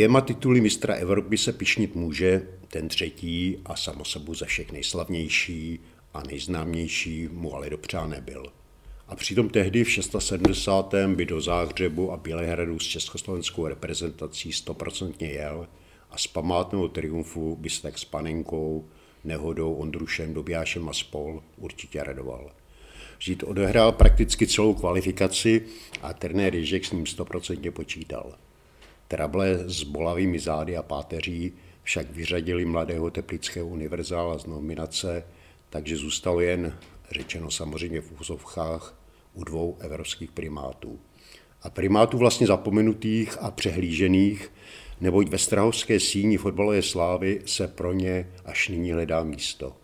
Dvěma tituly mistra Evropy se pišnit může, ten třetí a samosobu ze všech nejslavnější a nejznámější mu ale dopřán nebyl. A přitom tehdy v 670. by do Záhřebu a Bělehradu s československou reprezentací stoprocentně jel a z památného triumfu by se tak s panenkou, nehodou, Ondrušem, Dobiášem a spol určitě radoval. Žít odehrál prakticky celou kvalifikaci a trenér Ježek s ním stoprocentně počítal. Trable s bolavými zády a páteří však vyřadili mladého teplického univerzála z nominace, takže zůstalo jen, řečeno samozřejmě v úzovkách, u dvou evropských primátů. A primátů vlastně zapomenutých a přehlížených, neboť ve Strahovské síni fotbalové slávy se pro ně až nyní hledá místo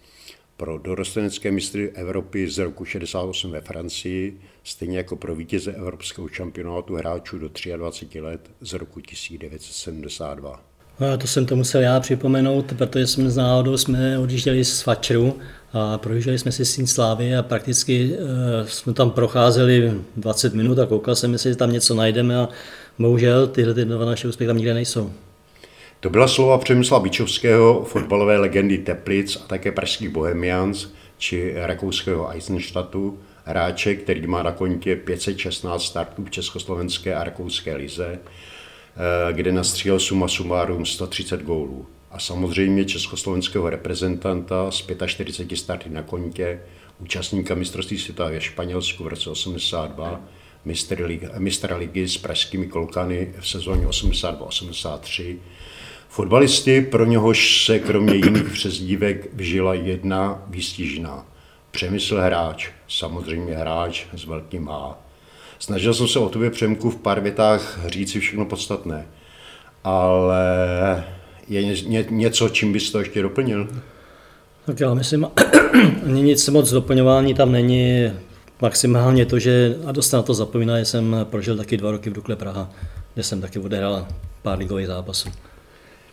pro dorostenecké mistry Evropy z roku 68 ve Francii, stejně jako pro vítěze evropského šampionátu hráčů do 23 let z roku 1972. No, to jsem to musel já připomenout, protože jsme z náhodou jsme odjížděli z Fačru a projížděli jsme si Sín Slávy a prakticky uh, jsme tam procházeli 20 minut a koukal jsem, jestli tam něco najdeme a bohužel tyhle ty dva naše úspěchy tam nikde nejsou. To byla slova Přemysla Bičovského, fotbalové legendy Teplic a také pražských Bohemians či rakouského Eisenstadtu, hráče, který má na kontě 516 startů v československé a rakouské lize, eh, kde nastřílel suma sumárum 130 gólů. A samozřejmě československého reprezentanta s 45 starty na kontě, účastníka mistrovství světa ve Španělsku v roce 82, mistra ligy s pražskými kolkany v sezóně 82-83, Fotbalisty, pro něhož se kromě jiných přezdívek vžila jedna výstižná. Přemysl hráč, samozřejmě hráč s velkým A. Snažil jsem se o tobě Přemku v pár větách říci všechno podstatné, ale je ně, něco, čím bys to ještě doplnil? Tak já myslím, ani nic moc doplňování tam není. Maximálně to, že, a dost na to zapomíná, že jsem prožil taky dva roky v Dukle Praha, kde jsem taky odehrál pár ligových zápasů.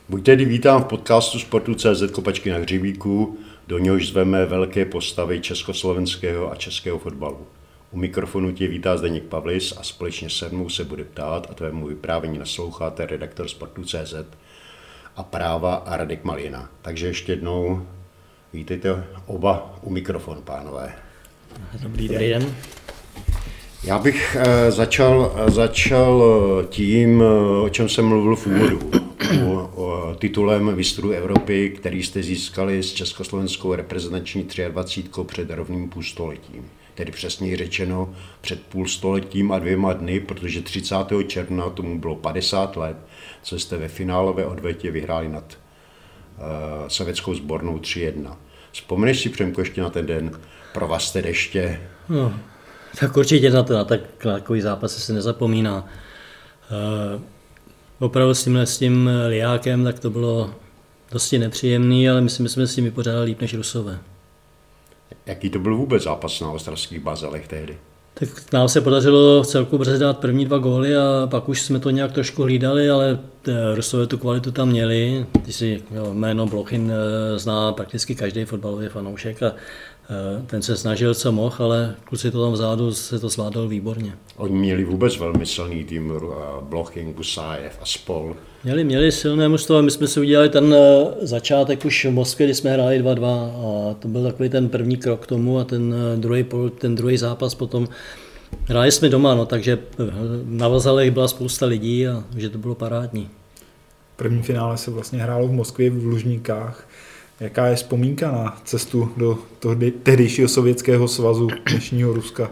Buď tedy vítám v podcastu Sportu.cz Kopačky na hřivíku, do něhož zveme velké postavy československého a českého fotbalu. U mikrofonu tě vítá Zdeněk Pavlis a společně se mnou se bude ptát a tvému vyprávění nasloucháte redaktor Sportu.cz a práva a Radek Malina. Takže ještě jednou vítejte oba u mikrofonu, pánové. Dobrý den. Já bych eh, začal, eh, začal eh, tím, o čem jsem mluvil v úvodu titulem Vystru Evropy, který jste získali s československou reprezentační 23 před rovným půlstoletím. Tedy přesně řečeno před půlstoletím a dvěma dny, protože 30. června tomu bylo 50 let, co jste ve finálové odvetě vyhráli nad uh, sovětskou sbornou 3-1. Vzpomeneš si, Přemko, ještě na ten den pro vás tedy ještě? No, tak určitě na, to, na takový zápas se nezapomíná. Uh, opravdu s tím, s tím liákem, tak to bylo dosti nepříjemný, ale myslím, že jsme s tím vypořádali líp než Rusové. Jaký to byl vůbec zápas na ostravských bazelech tehdy? Tak nám se podařilo v celku brzy dát první dva góly a pak už jsme to nějak trošku hlídali, ale eh, Rusové tu kvalitu tam měli. Ty si jo, jméno Blochin eh, zná prakticky každý fotbalový fanoušek a Eh, ten se snažil, co mohl, ale kluci to tam vzadu se to zvládal výborně. Oni měli vůbec velmi silný tým, eh, Blochin, Busájev a spol. Měli, měli silné mužstvo, my jsme si udělali ten eh, začátek už v Moskvě, kdy jsme hráli 2-2 a to byl takový ten první krok k tomu a ten druhý, ten druhý zápas potom hráli jsme doma, no, takže na Vazalech byla spousta lidí a že to bylo parádní. První finále se vlastně hrálo v Moskvě v Lužníkách Jaká je vzpomínka na cestu do toho tehdejšího sovětského svazu dnešního Ruska?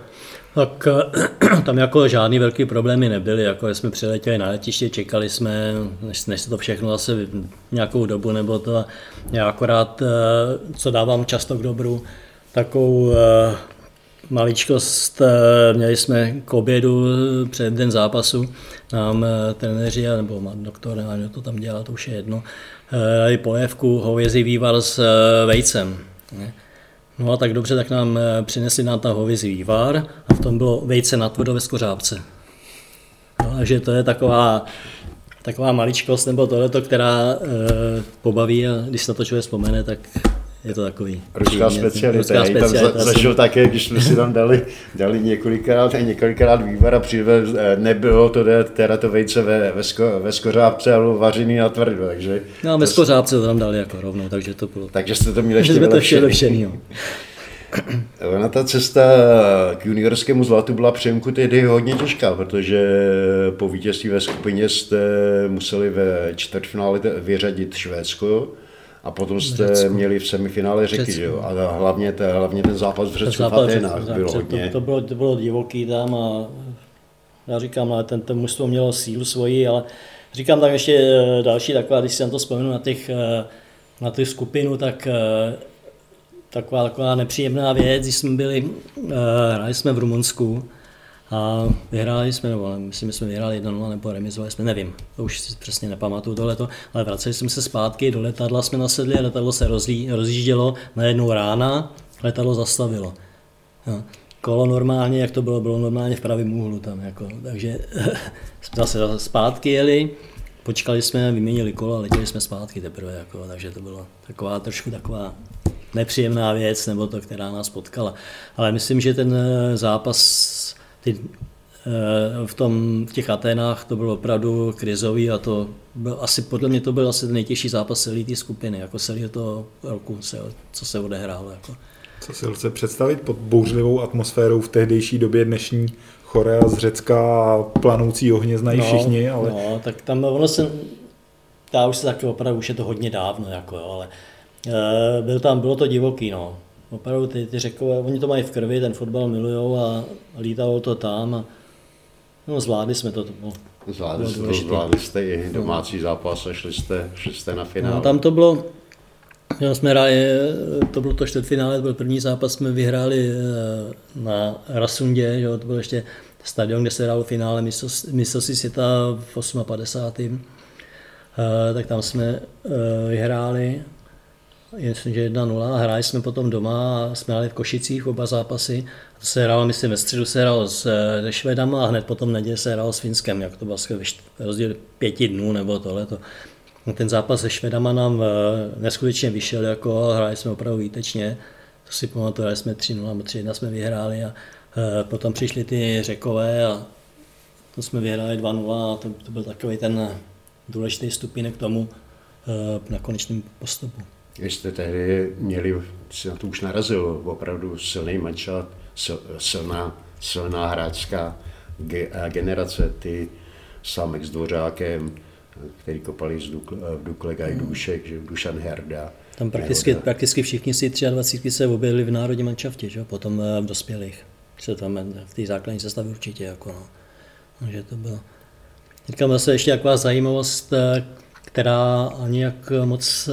Tak eh, tam jako žádný velký problémy nebyly, jako jsme přiletěli na letiště, čekali jsme, než, než se to všechno zase nějakou dobu, nebo to já akorát, eh, co dávám často k dobru, takovou eh, maličkost, eh, měli jsme k obědu před den zápasu, nám eh, trenéři, nebo doktor, nevím, to tam dělá, to už je jedno, dali polévku hovězí vývar s vejcem. No a tak dobře, tak nám přinesli nám ta hovězí vývar a v tom bylo vejce na tvrdo ve skořápce. No, takže to je taková, taková maličkost nebo tohleto, která e, pobaví a když se na to člověk vzpomene, tak je to takový... Ruská specialita. Já tam za, zažil také, když jsme si tam dali, dali několikrát, několikrát vývar a přivez, eh, nebylo to teda to vejce ve, ve, sko, ve skořápce, ale vařený na tvrdo, takže... No, ve skořápce to tam dali jako rovnou, takže to bylo... Takže jste to měli ještě vylepšený. Ona ta cesta k juniorskému zlatu byla přemku tehdy hodně těžká, protože po vítězství ve skupině jste museli ve čtvrtfinále vyřadit Švédsko, a potom jste Řecku. měli v semifinále řeky, že jo? A hlavně, te, hlavně ten zápas v Řecku v Atenách byl hodně. To, to, bylo, to bylo divoký tam a já říkám, ale ten, ten mužstvo mělo sílu svoji, ale říkám tak ještě eh, další taková, když si na to vzpomenu na těch, eh, na těch skupinu, tak eh, taková, taková nepříjemná věc, když jsme byli, hráli jsme v Rumunsku, a vyhráli jsme, nebo myslím, že jsme vyhráli 1-0 nebo remizovali jsme, nevím, to už si přesně nepamatuju tohleto, ale vraceli jsme se zpátky, do letadla jsme nasedli letadlo se rozlí, rozjíždělo najednou rána, letadlo zastavilo. Jo. Kolo normálně, jak to bylo, bylo normálně v pravém úhlu tam, jako, takže jsme zase zpátky jeli, počkali jsme, vyměnili kolo a letěli jsme zpátky teprve, jako, takže to bylo taková trošku taková nepříjemná věc, nebo to, která nás potkala. Ale myslím, že ten zápas ty, eh, v, tom, v těch Aténách to bylo opravdu krizový a to byl asi, podle mě to byl asi ten nejtěžší zápas celé té skupiny, jako celý to roku, co se odehrálo. Jako. Co si lze představit pod bouřlivou atmosférou v tehdejší době dnešní Chorea z Řecka a planoucí ohně znají no, všichni, ale... No, tak tam ono se, já už se taky opravdu, už je to hodně dávno, jako, ale e, byl tam, bylo to divoký, no opravdu ty, ty řekové, oni to mají v krvi, ten fotbal milujou a lítalo to tam a no, zvládli jsme to. No, zvládli, jste to, zvládli jste i domácí no. zápas a šli jste, šli jste na finále. No, tam to bylo, jo, jsme hráli, to bylo to čtvrtfinále, to byl první zápas, jsme vyhráli eh, na Rasundě, jo, to byl ještě stadion, kde se hrálo finále mistrovství světa v 58. Uh, eh, tak tam jsme uh, vyhráli myslím, že 1-0. Hráli jsme potom doma a jsme hráli v Košicích oba zápasy. To se hrálo, myslím, ve středu se hrálo s, se Švedama a hned potom neděli se hrálo s Finskem, jak to bylo rozdíl pěti dnů nebo tohleto. Ten zápas se Švedama nám eh, neskutečně vyšel, jako hráli jsme opravdu výtečně. To si pamatuju, hráli jsme 3-0 nebo 3-1 jsme vyhráli a eh, potom přišli ty řekové a to jsme vyhráli 2-0 a to, to byl takový ten důležitý stupinek k tomu eh, na konečném postupu. Vy jste tehdy měli, si na to už narazil, opravdu silný mančat, silná, silná hráčská generace, ty Samek s Dvořákem, který kopali v Dukle, v Dukle Gajdušek, že Dušan Herda. Tam prakticky, prakticky všichni si 23 se objevili v národním manšaftě, že? potom eh, v dospělých. Se tam eh, v té základní sestavě určitě. Jako no. Takže to bylo. Teďka zase ještě taková zajímavost, eh, která ani jak moc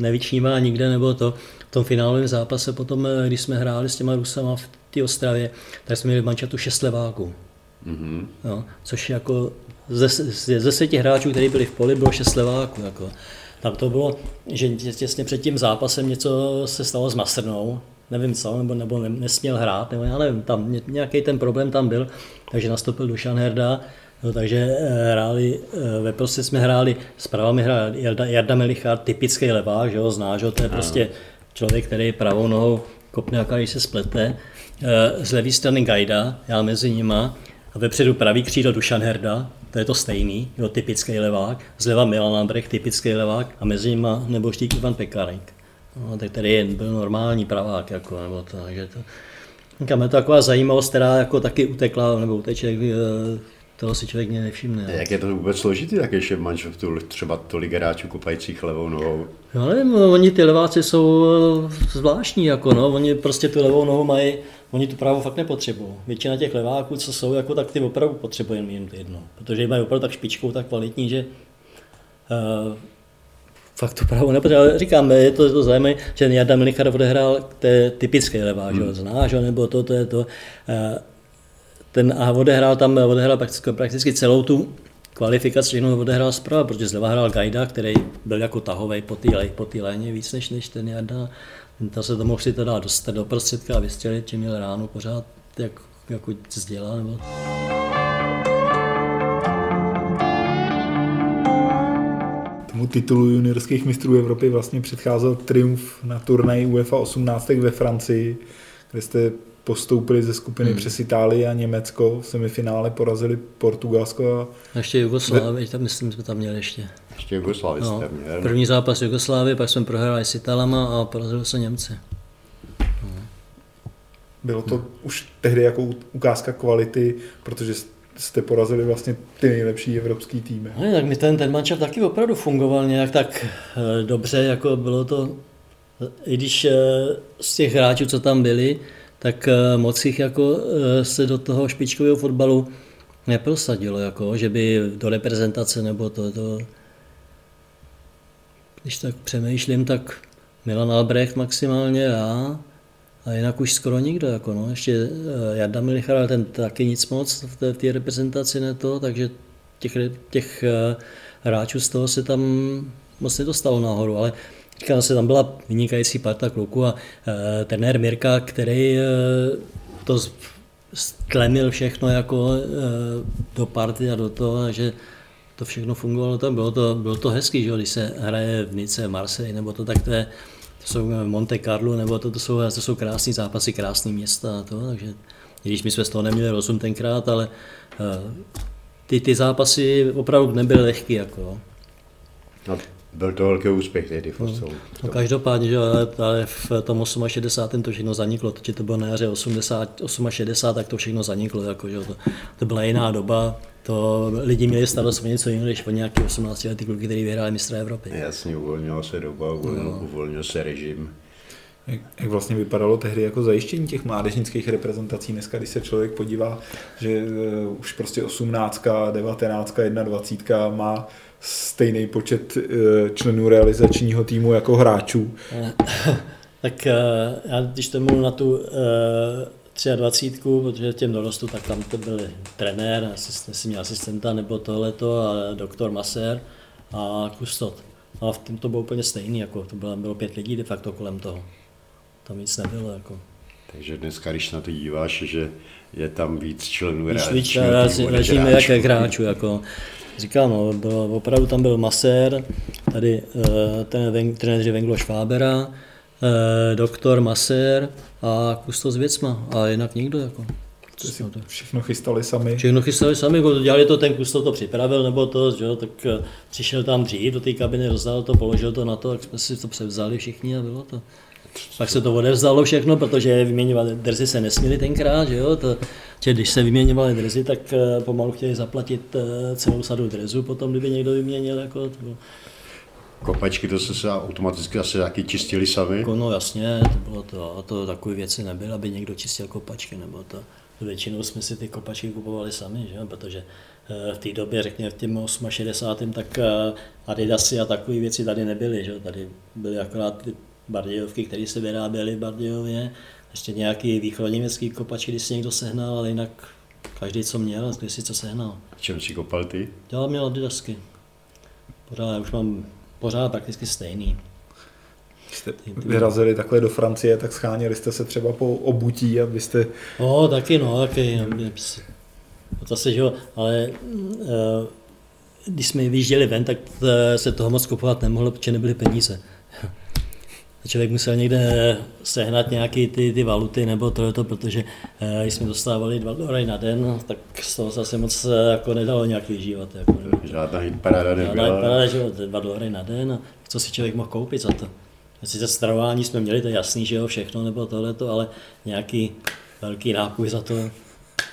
nevyčnívá nikde, nebo to v tom finálovém zápase potom, eh, když jsme hráli s těma Rusama v té Ostravě, tak jsme měli v mančatu šest leváků. Mm-hmm. No, což jako ze, ze deseti hráčů, kteří byli v poli, bylo šest leváků. Jako. Tam to bylo, že těsně před tím zápasem něco se stalo s Mastrnou, nevím co, nebo, nebo nesměl hrát, nebo já nevím, tam nějaký ten problém tam byl, takže nastoupil Dušan Herda, No, takže eh, hráli, eh, ve prostě jsme hráli, s pravami hrál Jarda, Jarda Melichár, typický levák, že ho znáš, to je prostě člověk, který pravou nohou kopne, a když se splete. Eh, z levé strany Gajda, já mezi nima, a vepředu pravý křídlo Dušan Herda, to je to stejný, jo, typický levák, zleva Milan Lambrech, typický levák, a mezi nima nebo štík Ivan Pekarík. No, tak tady byl normální pravák, jako, nebo to, takže to, Kam je to taková zajímavost, která jako taky utekla, nebo uteče toho si člověk nevšimne. Jak je to vůbec složitý, tak ještě v manšaftu třeba tolik hráčů kopajících levou nohou? No nevím, oni ty leváci jsou eh, zvláštní, jako no, oni prostě tu levou nohu mají, oni tu pravou fakt nepotřebují. Většina těch leváků, co jsou, jako tak ty opravdu potřebují jen jedno, protože mají opravdu tak špičkou, tak kvalitní, že uh, fakt tu pravou nepotřebuje. Ale říkám, je to, je to zajímavé, že Jarda Milichar odehrál, to je typické levá, hmm. že znáš ho, nebo to, to je to. Ten a odehrál tam, odehrál prakticky, prakticky celou tu kvalifikaci všechno odehrál zprava, protože zleva hrál Gajda, který byl jako tahový po té po léně víc než, než ten Jarda. Ten se to mohl si teda dostat do prostředka a vystřelit, že měl ráno pořád jak, jako zdělal. Nebo... Tomu titulu juniorských mistrů Evropy vlastně předcházel triumf na turnaji UEFA 18 ve Francii, kde jste postoupili ze skupiny hmm. přes Itálii a Německo. V semifinále porazili Portugalsko. A ještě Jugoslávii, tam myslím, jsme tam měli ještě. Ještě Jugoslávii no, jste měli. První zápas Jugoslávie, pak jsme prohráli s Italama a porazili se Němci. No. Bylo to hmm. už tehdy jako ukázka kvality, protože jste porazili vlastně ty nejlepší evropský týmy. No, tak mi ten, ten mančav taky opravdu fungoval nějak tak e, dobře, jako bylo to, i když e, z těch hráčů, co tam byli, tak eh, moc jich jako eh, se do toho špičkového fotbalu neprosadilo, jako, že by do reprezentace nebo to, to když tak přemýšlím, tak Milan Albrecht maximálně já a jinak už skoro nikdo. Jako no. Ještě eh, Jarda Milichar, ten taky nic moc v té, v té reprezentaci ne to, takže těch, těch hráčů z toho se tam moc nedostalo nahoru, ale Říkám se, tam byla vynikající parta kluků a e, trenér Mirka, který e, to stlemil všechno jako e, do party a do toho, že to všechno fungovalo tam, bylo to, bylo to hezký, že když se hraje v Nice, Marseille, nebo to tak to je, to jsou Monte Carlo, nebo to, to jsou, to jsou krásné zápasy, krásné města a to, takže když my jsme z toho neměli rozum tenkrát, ale uh, ty, ty zápasy opravdu nebyly lehký, jako. No, byl to velký úspěch tehdy v no, no, každopádně, že, ale, ale v tom 68. to všechno zaniklo, to, to bylo na jaře 80, 68, tak to všechno zaniklo, jako, že, to, to byla jiná doba, to lidi měli starost o něco jiného, než o nějaký 18 letý kluky, který vyhráli mistra Evropy. Jasně, uvolnila se doba, uvolnil, no. uvolnil se režim. Jak, jak vlastně vypadalo tehdy jako zajištění těch mládežnických reprezentací? Dneska, když se člověk podívá, že uh, už prostě 18, 19, 21 má stejný počet eh, členů realizačního týmu jako hráčů. Tak eh, já když to mluvím na tu 23, eh, protože těm dorostu, tak tam to byli trenér, asistent, měl asistenta nebo tohleto a doktor Maser a kustot. A v tom to bylo úplně stejný, jako to bylo, bylo pět lidí de facto kolem toho. Tam nic nebylo. Jako. Takže dneska, když na to díváš, že je tam víc členů víc, víc týmu, jak hráčů. Jako, říkám, no, bylo, opravdu tam byl Masér, tady uh, ten trenér Venglo Švábera, uh, doktor Masér a Kustos Věcma a jinak nikdo. Jako. Si všechno chystali sami. Všechno chystali sami, jako dělali to, ten Kusto to připravil, nebo to, že jo, tak uh, přišel tam dřív do té kabiny, rozdal to, položil to na to, tak jsme si to převzali všichni a bylo to. Pak se to odevzdalo všechno, protože vyměňovat drzy se nesměli tenkrát, že jo, to, že když se vyměňovaly drzy, tak eh, pomalu chtěli zaplatit eh, celou sadu drezů, potom kdyby někdo vyměnil, jako to bylo. Kopačky to se automaticky asi taky čistili sami? Jako, no jasně, to bylo to, a to takové věci nebyly, aby někdo čistil kopačky, nebo to. Většinou jsme si ty kopačky kupovali sami, že? protože eh, v té době, řekněme v těm 68. tak Adidasy a takové věci tady nebyly. Že? Tady byly akorát ty Bardějovky, které se vyráběly v Bardějově, ještě nějaký východněmecký kopač, když si někdo sehnal, ale jinak každý, co měl, když si co sehnal. Čem si kopal ty? Já měl adidasky. Pořád, už mám pořád prakticky stejný. Jste vyrazili takhle do Francie, tak scháněli jste se třeba po obutí, abyste... No, taky no, taky. To se, že ale uh, když jsme vyjížděli ven, tak eh, se toho moc kupovat nemohlo, protože nebyly peníze člověk musel někde sehnat nějaké ty, ty valuty nebo to, to protože eh, když jsme dostávali dva dolary na den, tak z toho zase moc eh, jako nedalo nějak vyžívat. Jako, Žádná hitparáda nebyla. Žádná hitparáda, že dva dolary na den a co si člověk mohl koupit za to. Sice stravování jsme měli, to je jasný, že jo, všechno nebo tohleto, ale nějaký velký nápoj za to.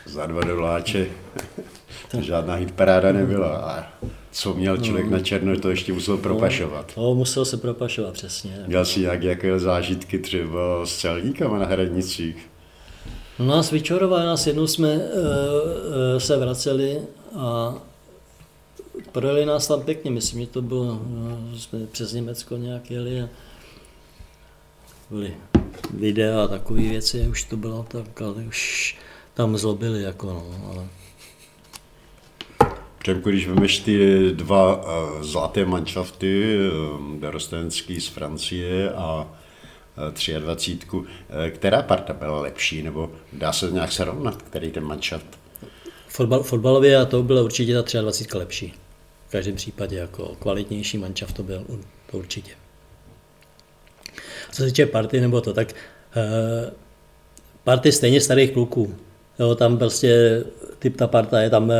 Za dva doláče. To žádná hitparáda nebyla. A co měl člověk no. na černo, to ještě musel propašovat. No, musel se propašovat, přesně. Měl si nějaké jaké zážitky třeba s celníkama na hradnicích? No nás vyčoroval, nás jednou jsme uh, uh, se vraceli a projeli nás tam pěkně, myslím, že to bylo, no, jsme přes Německo nějak jeli a byly videa a takové věci, už to bylo tak, ale už tam zlobili, jako no, ale Přemku, když vemeš ty dva uh, zlaté manšafty, dorostenský z Francie a uh, 23, uh, která parta byla lepší, nebo dá se nějak srovnat, který ten manšaft? Fotbal, fotbalově a to byla určitě ta 23 lepší. V každém případě jako kvalitnější manšaft to byl, to určitě. Co se týče party nebo to, tak party stejně starých kluků. Jo, tam prostě typ ta parta je tam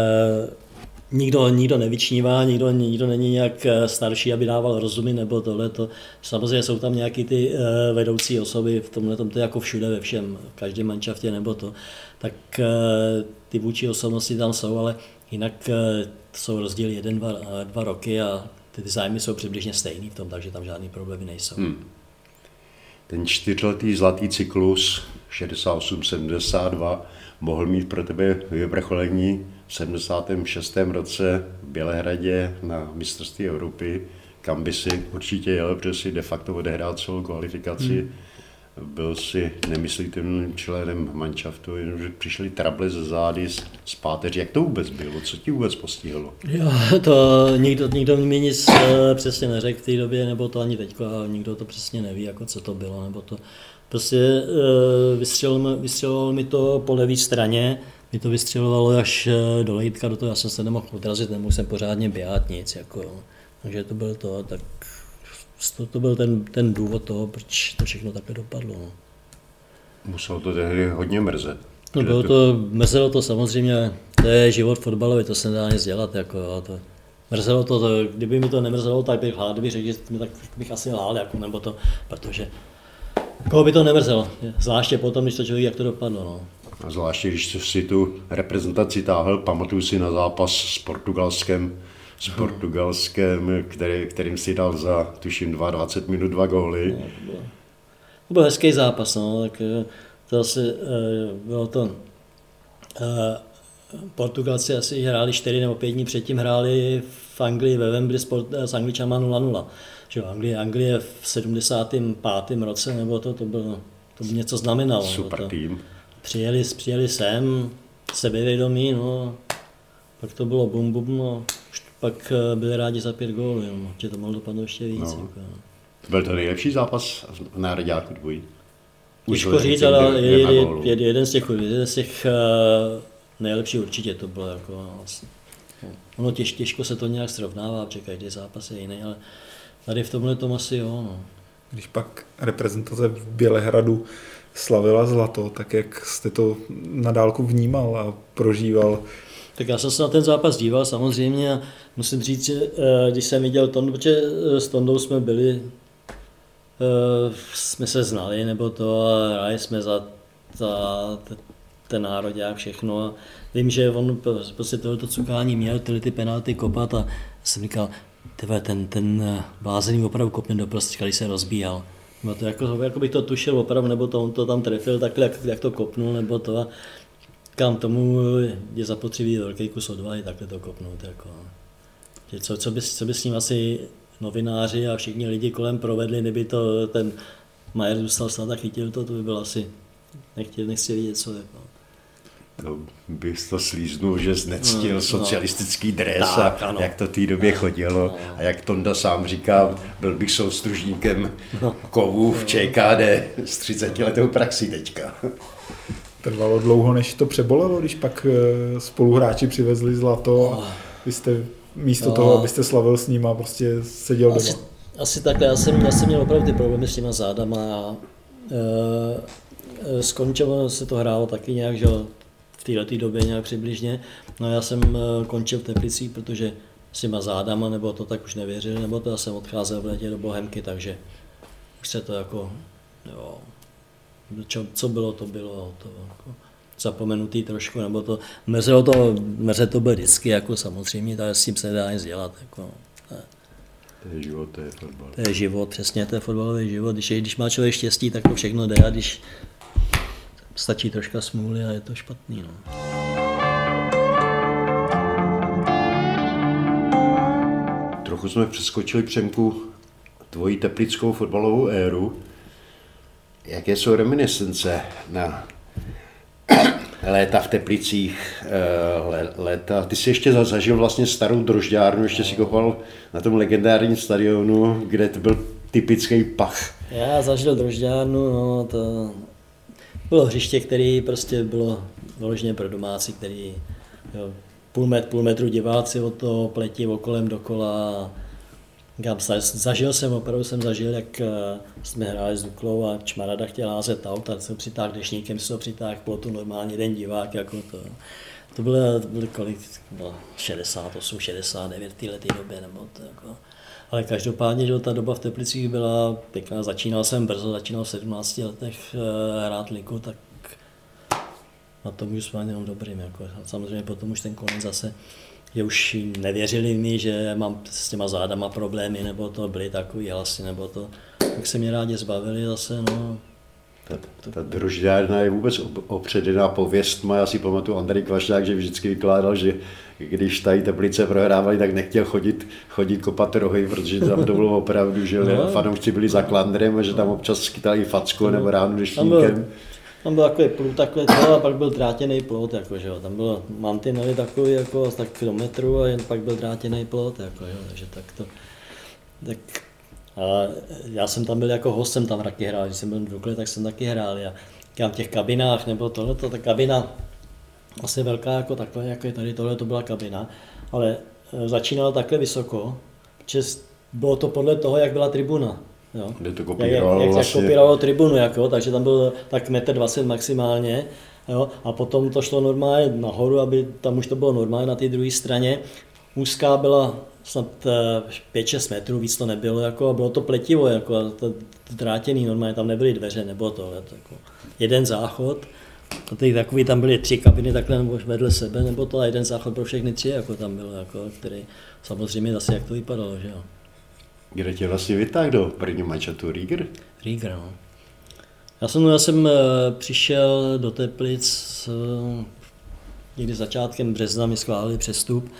nikdo, nikdo nevyčnívá, nikdo, nikdo není nějak eh, starší, aby dával rozumy nebo tohle. To. Samozřejmě jsou tam nějaký ty uh, vedoucí osoby, v tomhle tom to je jako všude ve všem, v každém manšaftě nebo to. Tak uh, ty vůči osobnosti tam jsou, ale jinak jsou rozdíly jeden, dva, dva roky a ty zájmy jsou přibližně stejný v tom, takže tam žádný problémy nejsou. Hmm. Ten čtyřletý zlatý cyklus 68-72 mohl mít pro tebe vyvrcholení 76. roce v Bělehradě na mistrovství Evropy, kam by si určitě jel, protože si de facto odehrál celou kvalifikaci. Hmm. Byl si nemyslitelným členem manšaftu, jenomže přišly trable ze zády z páteří. Jak to vůbec bylo? Co ti vůbec postihlo? Jo, to nikdo, nikdo mi nic eh, přesně neřekl v té době, nebo to ani teď, nikdo to přesně neví, jako co to bylo, nebo to prostě eh, vystřelilo, vystřelilo mi to po levé straně, mi to vystřelovalo až eh, do lejtka, do toho já jsem se nemohl odrazit, nemohl jsem pořádně běhat nic, jako, takže to byl to, tak to, to byl ten, ten důvod toho, proč to všechno takhle dopadlo. No. Muselo to tehdy hodně mrzet. No bylo to, mrzelo to samozřejmě, to je život fotbalový, to se nedá nic dělat, jako, jo, to, mrzelo to, to, kdyby mi to nemrzelo, tak bych hlad, bych řekl, tak bych asi hlad, jako, nebo to, protože koho by to nemrzelo, zvláště potom, když to člověk, jak to dopadlo. No. A zvláště, když si tu reprezentaci táhl, pamatuju si na zápas s Portugalskem, s Portugalskem, který, kterým si dal za, tuším, 22 minut dva góly. No, to, byl, to byl hezký zápas, no, tak eh, to asi eh, bylo to, eh, Portugalci asi hráli 4 nebo 5 dní předtím hráli v Anglii ve Wembley sport, s Angličama 0-0. Že Anglie, Anglie v 75. roce, nebo to, to bylo, to by něco znamenalo. Super to, tým. Přijeli, přijeli sem, sebevědomí, no, pak to bylo bum bum, no, pak eh, byli rádi za pět gólů, no, že to mohlo dopadnout ještě víc. No. Jako. No. Byl to nejlepší zápas v národňáku dvojí? Těžko říct, ale je, je, je, jeden z těch, jeden z těch uh, nejlepší určitě to bylo. Jako, vlastně. Ono těž, těžko se to nějak srovnává, protože každý zápas je jiný, ale tady v tomhle tom asi jo. No. Když pak reprezentace v Bělehradu slavila zlato, tak jak jste to na dálku vnímal a prožíval? Tak já jsem se na ten zápas díval samozřejmě a musím říct, že eh, když jsem viděl Tondu, protože eh, s Tondou jsme byli, eh, jsme se znali nebo to a hráli jsme za ta, ten národák všechno a vím, že on prostě tohoto cukání měl, tyhle ty penalty kopat a jsem říkal, ten, ten blázený opravdu kopne do prostředka, když se rozbíjal. No to jako, jako bych to tušil opravdu, nebo to on to tam trefil takhle, jak, jak to kopnul, nebo to a kam tomu je zapotřebí velký kus odvahy takhle to kopnout. Jako. Co, co, by, co by s ním asi novináři a všichni lidi kolem provedli, kdyby to ten Majer zůstal snad a chytil to, to by byl asi, nechtěl, nechci vidět co. Jako. To bys to slíznul, že znectil no, socialistický dres tak, a ano. jak to té době chodilo. No. A jak Tonda sám říká, byl bych soustružníkem no. kovů v ČKD s 30 letou praxi teďka. Trvalo dlouho, než to přebolelo, když pak eh, spoluhráči přivezli zlato a vy jste místo no. toho, abyste slavil s ním a prostě seděl asi, doma. Asi takhle, já jsem, já jsem měl opravdu ty problémy s těma zádama a e, skončilo se to hrálo taky nějak, že této době nějak přibližně. No já jsem eh, končil v Teplicích, protože s těma zádama, nebo to tak už nevěřili, nebo to já jsem odcházel v letě do Bohemky, takže už se to jako, jo, čo, co bylo, to bylo, to jako zapomenutý trošku, nebo to, mrzelo to, mrze to bylo vždycky, jako samozřejmě, tak s tím se nedá nic dělat, jako, ne. To je život, to je fotbal. To je život, přesně, to je fotbalový život. Když, když má člověk štěstí, tak to všechno jde a když stačí troška smůly a je to špatný. No. trochu jsme přeskočili Přemku tvoji teplickou fotbalovou éru. Jaké jsou reminiscence na léta v Teplicích, eh, léta. Ty jsi ještě zažil vlastně starou drožďárnu, ještě si kopal na tom legendárním stadionu, kde to byl typický pach. Já zažil drožďárnu, no to bylo hřiště, který prostě bylo vyloženě pro domácí, který jo, půl, metr, půl metru diváci od toho pleti okolem dokola. Zažil jsem, opravdu jsem zažil, jak eh, jsme hráli s Duklou a Čmarada chtěl házet aut a jsem přitáhl dešníkem, se to přitáhl plotu normálně den divák, jako to. To bylo, to bylo kolik, bylo 68, 69 v této době, nebo to jako, ale každopádně, že ta doba v Teplicích byla pěkná. Začínal jsem brzo, začínal v 17 letech eh, hrát liku, tak na tom už jsme jenom dobrým. Jako. Samozřejmě potom už ten konec zase že už nevěřili mi, že mám s těma zádama problémy, nebo to byly takový hlasy, nebo to, tak se mě rádi zbavili zase, no. Ta, ta družďárna je vůbec opředená pověstma. Já si pamatuju Andrej Kvašňák, že vždycky vykládal, že když tady teplice prohrávali, tak nechtěl chodit, chodit kopat rohy, protože tam to bylo opravdu, že no. fanoušci byli za klandrem a že tam občas skytali facku no. nebo ráno deštníkem. Tam byl takový plot, takhle to, a pak byl drátěný plot, jako, že jo. Tam bylo mantinely takový, jako tak kilometru a jen pak byl drátěný plot, jako, jo. Takže tak to, tak a já jsem tam byl jako host, jsem tam taky hrál, když jsem byl v Dukle, tak jsem taky hrál. Já v těch kabinách nebo tohle, ta kabina asi velká jako takhle, jako je tady tohle, to byla kabina, ale e, začínala takhle vysoko, že bylo to podle toho, jak byla tribuna. Jo. Kde to kopírovalo jak, jak, vlastně. kopírovalo tribunu, jako, takže tam byl tak 1,20 m maximálně. Jo, a potom to šlo normálně nahoru, aby tam už to bylo normálně na té druhé straně. Úzká byla snad 5-6 e, metrů, víc to nebylo, jako, a bylo to pletivo, jako, to, drátěný normálně, tam nebyly dveře, nebo to, jako, jeden záchod, a ty takový tam byly tři kabiny takhle nebo vedle sebe, nebo to a jeden záchod pro všechny tři, jako tam bylo, jako, který samozřejmě zase jak to vypadalo, že jo. Kde tě vlastně vytáhl do prvního mančatu Rieger? Rieger, no. Já jsem, já jsem eh, přišel do Teplic eh, někdy začátkem března mi schválili přestup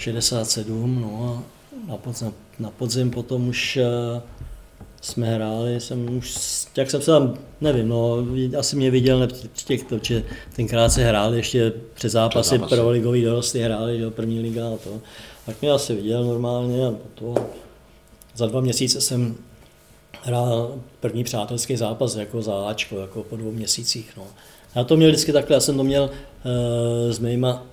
67, eh, no a na podzim, na podzim potom už jsme hráli, jsem už, jak jsem se tam, nevím, no, asi mě viděl při těch, že tenkrát se hráli ještě před zápasy, zápasy. prvoligový dorosty hráli, že první liga a to, tak mě asi viděl normálně a to, za dva měsíce jsem hrál první přátelský zápas jako za Ačko, jako po dvou měsících, no. Já to měl vždycky takhle, já jsem to měl uh, s mýma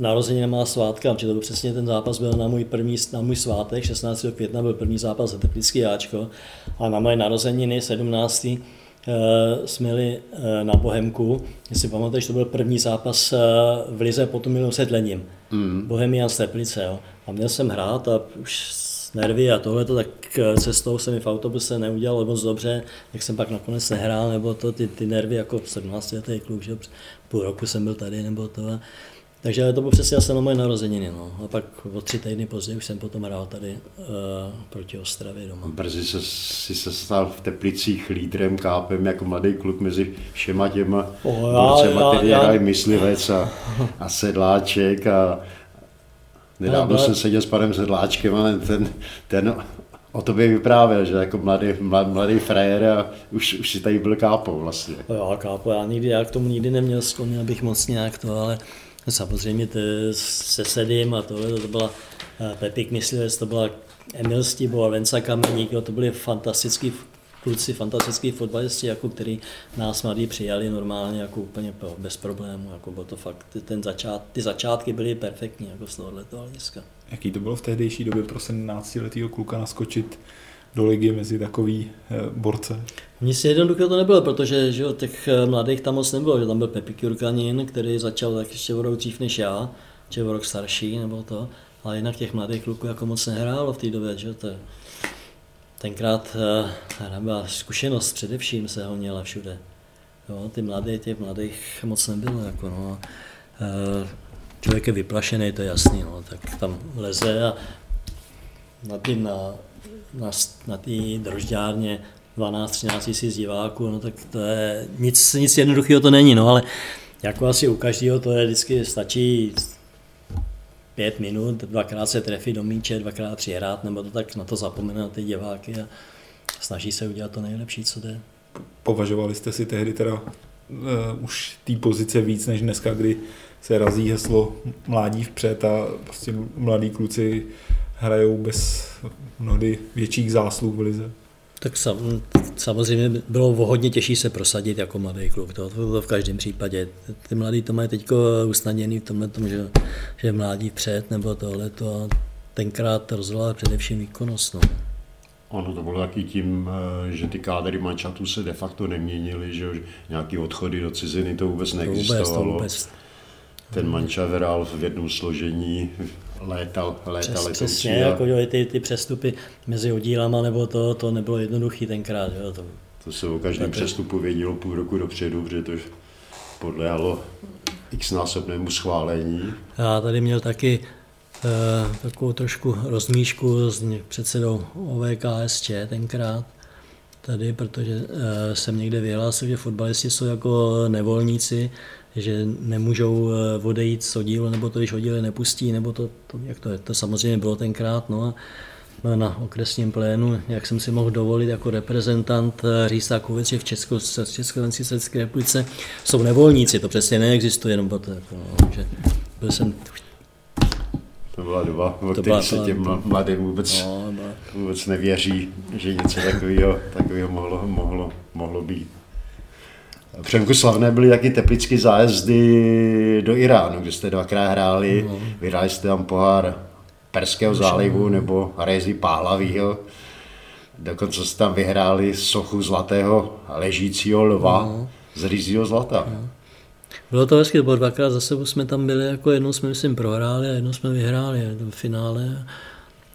narozeninama a svátka, protože to byl přesně ten zápas byl na můj první, na můj svátek, 16. května byl první zápas za Teplický Jáčko a na moje narozeniny 17. Uh, eh, jsme jeli uh, na Bohemku, jestli pamatuješ, to byl první zápas uh, v Lize potom minulým sedlením. Mm. Bohemian z Teplice, jo. A měl jsem hrát a už s nervy a tohle, tak cestou se mi v autobuse neudělalo moc dobře, jak jsem pak nakonec nehrál, nebo to ty, ty nervy jako 17 letý kluk, že půl roku jsem byl tady, nebo to. A, takže to bylo přesně asi na moje narozeniny. No. A pak o tři týdny později už jsem potom hrál tady uh, proti Ostravě doma. Brzy se, si se stal v Teplicích lídrem, kápem jako mladý kluk mezi všema těma oh, borcema, který hrají myslivec a, a sedláček a nedávno já, jsem seděl s panem Sedláčkem, ale ten, ten o tobě vyprávěl, že jako mladý, mladý, mladý frajer a už, už si tady byl kápou vlastně. Jo, kápo, já, nikdy, já k tomu nikdy neměl sklony, abych moc nějak to, ale Samozřejmě to se Sedím a tohle, to byla eh, Pepik Myslivec, to byla Emil a Venca Kameník, to byli fantastický kluci, fantastický fotbalisti, jako který nás mladí přijali normálně, jako úplně bez problémů, jako bylo to fakt, ten začát, ty začátky byly perfektní, jako z tohoto hlediska. Jaký to bylo v tehdejší době pro 17 letého kluka naskočit do ligy mezi takový eh, borce? Mně si jednoduché to nebylo, protože že jo, těch eh, mladých tam moc nebylo, že tam byl Pepi Kurkanin, který začal tak ještě o rok dřív než já, že o rok starší nebo to, ale jinak těch mladých kluků jako moc nehrálo v té době, že to tenkrát uh, byla zkušenost především se honila všude. Jo, ty mladé, těch mladých moc nebylo. Jako no. Člověk je vyplašený, to je jasný, no, tak tam leze a na na na, na té drožďárně 12-13 tisíc diváků, no tak to je, nic, nic jednoduchého to není, no ale jako asi u každého to je vždycky stačí pět minut, dvakrát se trefí do míče, dvakrát přihrát, nebo to tak na to zapomene na ty diváky a snaží se udělat to nejlepší, co jde. Považovali jste si tehdy teda uh, už té pozice víc než dneska, kdy se razí heslo mládí vpřed a prostě mladí kluci hrajou bez mnohdy větších zásluh v lize. Tak sam, samozřejmě bylo o hodně těžší se prosadit jako mladý kluk, to, to, to v každém případě. Ty mladí to mají teď usnadněný v tomhle tom, že, že mládí před nebo tohle to a tenkrát rozhodla především výkonnost. No. Ono to bylo taky tím, eh, že ty kádry mančatů se de facto neměnily, že nějaký odchody do ciziny to vůbec neexistovalo. To vůbec, to vůbec. Ten mančat hrál v jednom složení, létal, létal Přes, Přesně, jako jo, ty, ty přestupy mezi oddílama, nebo to, to nebylo jednoduchý tenkrát. Jo, to, to se o každém to... přestupu vědělo půl roku dopředu, protože to podléhalo x násobnému schválení. Já tady měl taky uh, takovou trošku rozmíšku s předsedou OVKSČ tenkrát, tady, protože uh, jsem někde vyhlásil, že fotbalisti jsou jako nevolníci, že nemůžou eh, odejít z oddílu, nebo to, když oddíly nepustí, nebo to, to, jak to je, to samozřejmě bylo tenkrát, no a na okresním plénu, jak jsem si mohl dovolit jako reprezentant eh, říct takovou věc, že v Česko, v České republice jsou nevolníci, to přesně neexistuje, jenom to, jako, no, že byl jsem to byla doba, o které se těm mladým vůbec, no, vůbec nevěří, že něco takového, takového mohlo, mohlo, mohlo být. Přemku slavné byly taky teplické zájezdy do Iránu, kde jste dvakrát hráli, no. vyhráli jste tam pohár Perského zálivu nebo Rezi Páhlavího. Dokonce jste tam vyhráli sochu zlatého ležícího lva no. z rýzího zlata. No. Bylo to hezky, bo dvakrát za sebou jsme tam byli, jako jednou jsme myslím prohráli a jednou jsme vyhráli v finále.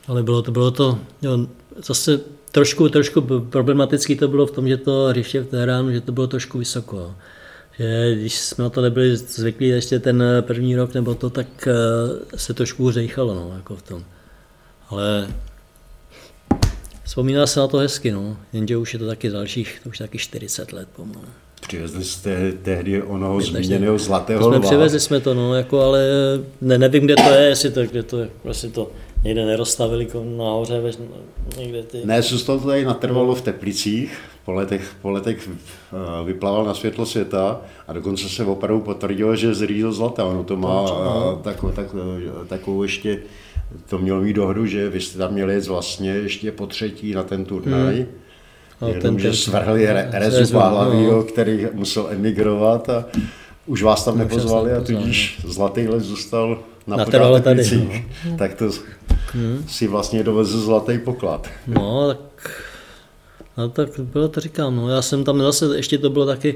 Ale bylo to, bylo to jo, zase trošku, trošku problematický to bylo v tom, že to hřiště v Teheránu, že to bylo trošku vysoko. Že když jsme na to nebyli zvyklí ještě ten první rok nebo to, tak eh, se trošku řejchalo no, jako v tom. Ale vzpomíná se na to hezky, no. jenže už je to taky dalších, to už taky 40 let pomalu. Přivezli jste tehdy onoho zmíněného zlatého jsme Přivezli jsme to, no, jako, ale ne, nevím, kde to je, jestli to, kde to je, jestli to někde nerozstavili nahoře, vež, někde ty... Ne, zůstalo to tady natrvalo v Teplicích, po letech, po letech eh, vyplaval na světlo světa a dokonce se opravdu potvrdilo, že zřízl zlata. Ono to má eh, takovou, tak, takovou ještě, to mělo mít dohodu, že vy jste tam měli jít vlastně ještě po třetí na ten turnaj. Hmm. Jenom, ten, že svrhli Rezu Pahlavýho, no. který musel emigrovat a už vás tam nepozvali a tudíž zlatý les zůstal na, na tady. No. Tak to hmm. si vlastně dovezl zlatý poklad. No, tak, no, tak bylo to říkám, no, já jsem tam zase, ještě to bylo taky,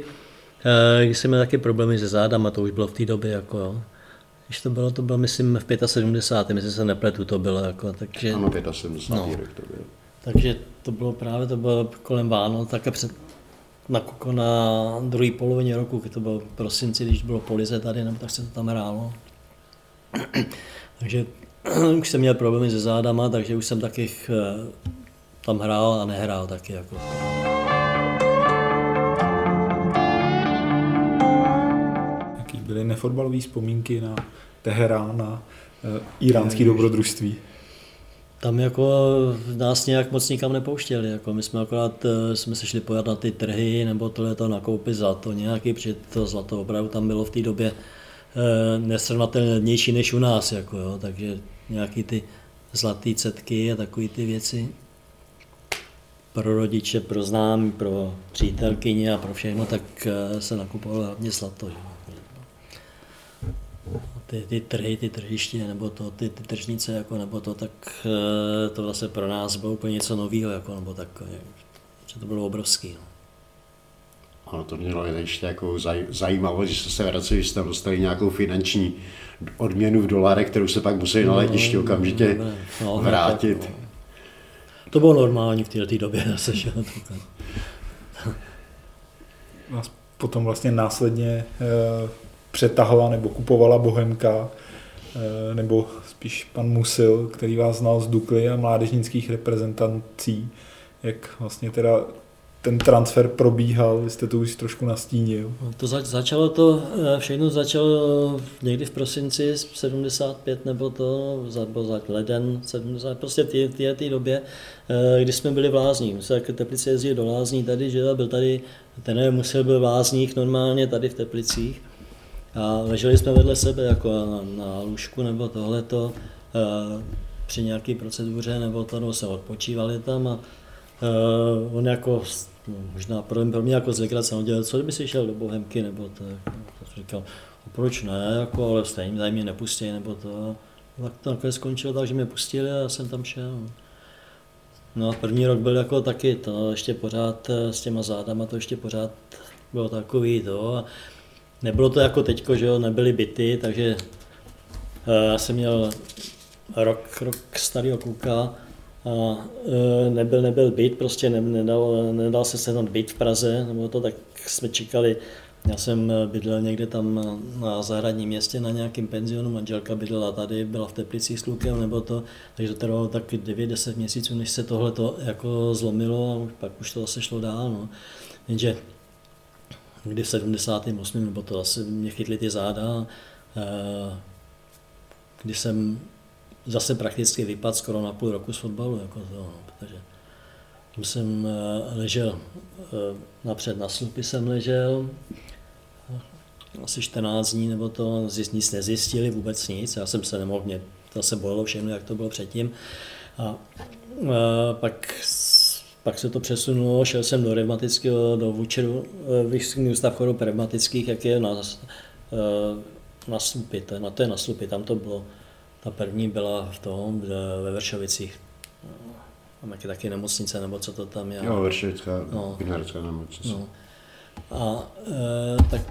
eh, když jsem měl taky problémy se zádama, to už bylo v té době, jako jo. Když to bylo, to bylo, myslím, v 75. myslím se nepletu, to bylo, jako, takže... Ano, 75. No. rok to bylo. Takže to bylo právě, to bylo kolem Vánoc, také před, na, na druhé polovině roku, když to bylo v prosinci, když bylo polize tady, nebo tak se to tam hrálo. takže už jsem měl problémy se zádama, takže už jsem taky eh, tam hrál a nehrál taky. Jako. Jaký byly nefotbalové vzpomínky na Teherán, na uh, iránský dobrodružství? Tam jako nás nějak moc nikam nepouštěli, jako my jsme akorát uh, jsme se šli pojat na ty trhy nebo tohle to nakoupit zlato nějaký, protože to zlato opravdu tam bylo v té době uh, nesrovnatelnější než u nás, jako jo, takže nějaký ty zlatý cetky a takové ty věci pro rodiče, pro známí, pro přítelkyně a pro všechno, tak se nakupovalo hlavně zlato. Že? Ty, ty trhy, ty tržiště, nebo to, ty, ty tržnice, jako, nebo to, tak eh, to vlastně pro nás bylo úplně něco nového, jako, nebo tak, že to bylo obrovský. No. Ano, to mělo ještě jako zaj, zajímavost, že jste se vraceli, že jste dostali nějakou finanční odměnu v dolarech, kterou se pak museli na no, letišti no, okamžitě no, no, vrátit. Tak, no. To bylo normální v této době zase, že? Vás potom vlastně následně přetahala nebo kupovala Bohemka, eh, nebo spíš pan Musil, který vás znal z Dukly a mládežnických reprezentací, jak vlastně teda ten transfer probíhal, vy jste to už trošku nastínil. No, to zač- začalo to, eh, všechno začalo někdy v prosinci 75 nebo to, za, nebo za leden 70, prostě v té, době, eh, kdy jsme byli v Lázních. Jsme Teplice jezdili do Lázní tady, že byl tady, ten musel byl v Lázních normálně tady v Teplicích. A leželi jsme vedle sebe jako na, na lůžku nebo tohleto eh, při nějaké proceduře nebo to, nebo se odpočívali tam a Uh, on jako, no, možná pro, pro mě jako zlegrace, on dělal, co kdyby si šel do Bohemky, nebo to, to říkal, no, proč ne, jako, ale stejně tady mě nepustí, nebo to. Tak to nakonec skončilo tak, že mě pustili a jsem tam šel. No a první rok byl jako taky to, ještě pořád eh, s těma zádama, to ještě pořád bylo takový to. A nebylo to jako teďko, že jo, nebyly byty, takže eh, já jsem měl rok, rok starého kluka, a e, nebyl, nebyl byt, prostě ne, nedal, nedal se se tam byt v Praze, nebo to, tak jsme čekali, já jsem bydlel někde tam na zahradním městě na nějakém penzionu, manželka bydlela tady, byla v Teplicích s klukem nebo to, takže to trvalo tak 9-10 měsíců, než se tohle to jako zlomilo a pak už to zase šlo dál. No. Jenže kdy v 78. nebo to asi mě chytli ty záda, e, když jsem zase prakticky vypad skoro na půl roku z fotbalu. Jako to, no, protože jsem eh, ležel eh, napřed na slupy jsem ležel, asi 14 dní nebo to, nic nezjistili, vůbec nic, já jsem se nemohl, mě se bolelo všechno, jak to bylo předtím. A, a eh, pak, pak se to přesunulo, šel jsem do revmatického, do Vůčeru, Výzkumný ústav chorob revmatických, jak je na, na slupy, to je, na, to je na slupy, tam to bylo ta první byla v tom, ve Vršovicích. Máme taky nemocnice, nebo co to tam je. Jo, Vršovická no. nemocnice. No. A e, tak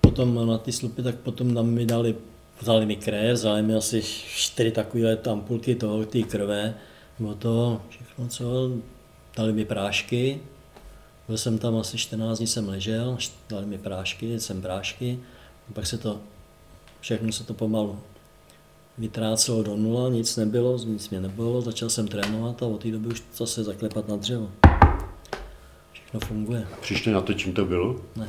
potom na ty slupy, tak potom tam mi dali, vzali mi krev, vzali mi asi čtyři takové ampulky toho, té krve, nebo to všechno, co, dali mi prášky, byl jsem tam asi 14 dní jsem ležel, dali mi prášky, jsem prášky, a pak se to, všechno se to pomalu vytrácelo do nula, nic nebylo, nic mě nebylo, začal jsem trénovat a od té doby už zase zaklepat na dřevo. Všechno funguje. Přišli na to, čím to bylo? Ne.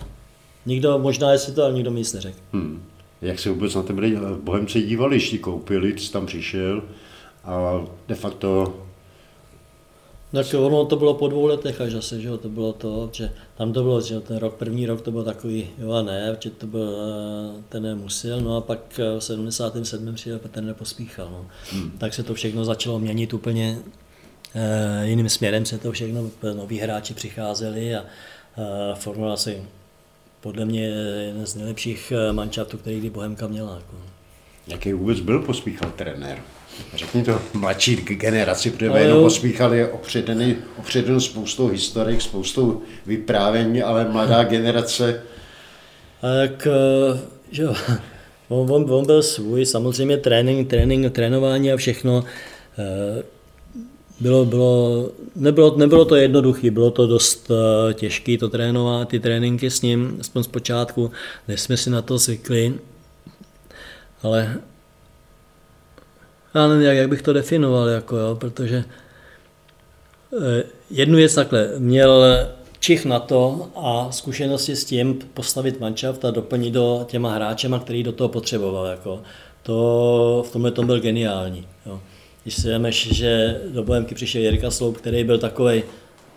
Nikdo, možná jestli to, ale nikdo mi nic neřekl. Hmm. Jak se vůbec na tebe Bohemci dívali, když koupili, jsi tam přišel a de facto tak ono to bylo po dvou letech až zase, že jo, to bylo to, že tam to bylo, že ten rok, první rok to byl takový, jo a ne, že to byl, eh, ten nemusil, no a pak v 77. přijel Petr nepospíchal, no. Hmm. Tak se to všechno začalo měnit úplně e, jiným směrem se to všechno, noví hráči přicházeli a e, formula se podle mě jeden z nejlepších manšaftů, který kdy Bohemka měla. Jako. Jaký vůbec byl pospíchal trenér? Řekni to mladší generaci, protože no, jenom pospíchali opředený, opředenou spoustou historik, spoustou vyprávění, ale mladá generace... Tak, eh, že jo, on, on, on byl svůj, samozřejmě trénink, trénink, trénování a všechno. Eh, bylo, bylo, nebylo, nebylo to jednoduché, bylo to dost eh, těžké to trénovat, ty tréninky s ním, aspoň zpočátku, než jsme si na to zvykli, ale já nevím, jak, jak bych to definoval, jako jo, protože eh, jednu věc takhle, měl čich na to a zkušenosti s tím postavit manšaft a doplnit do těma hráčema, který do toho potřeboval. Jako. To v tomhle tom byl geniální. Jo. Když si vemeš, že do Bohemky přišel Jirka Sloup, který byl takový,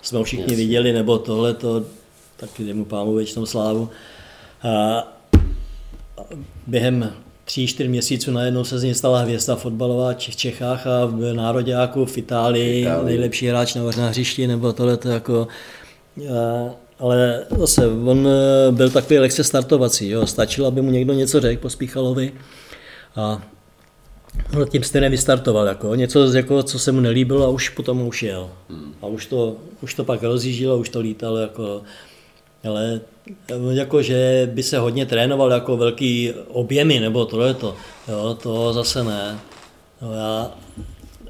jsme ho všichni yes. viděli, nebo tohle, to, taky mu pámu věčnou slávu. A během tří, čtyř měsíců najednou se z něj stala hvězda fotbalová v Čechách a v nároďáku v Itálii, Itálii. nejlepší hráč na hřišti, nebo tohle to jako... Ale zase, on e, byl takový lehce startovací, jo. stačilo, aby mu někdo něco řekl po Spíchalovi a No, tím jste nevystartoval, jako, něco, jako, co se mu nelíbilo a už potom už jel. Hmm. A už to, už to pak rozjíždělo, už to lítalo, jako, ale jako, že by se hodně trénoval jako velký objemy nebo tohle to, jo, to zase ne. No, já,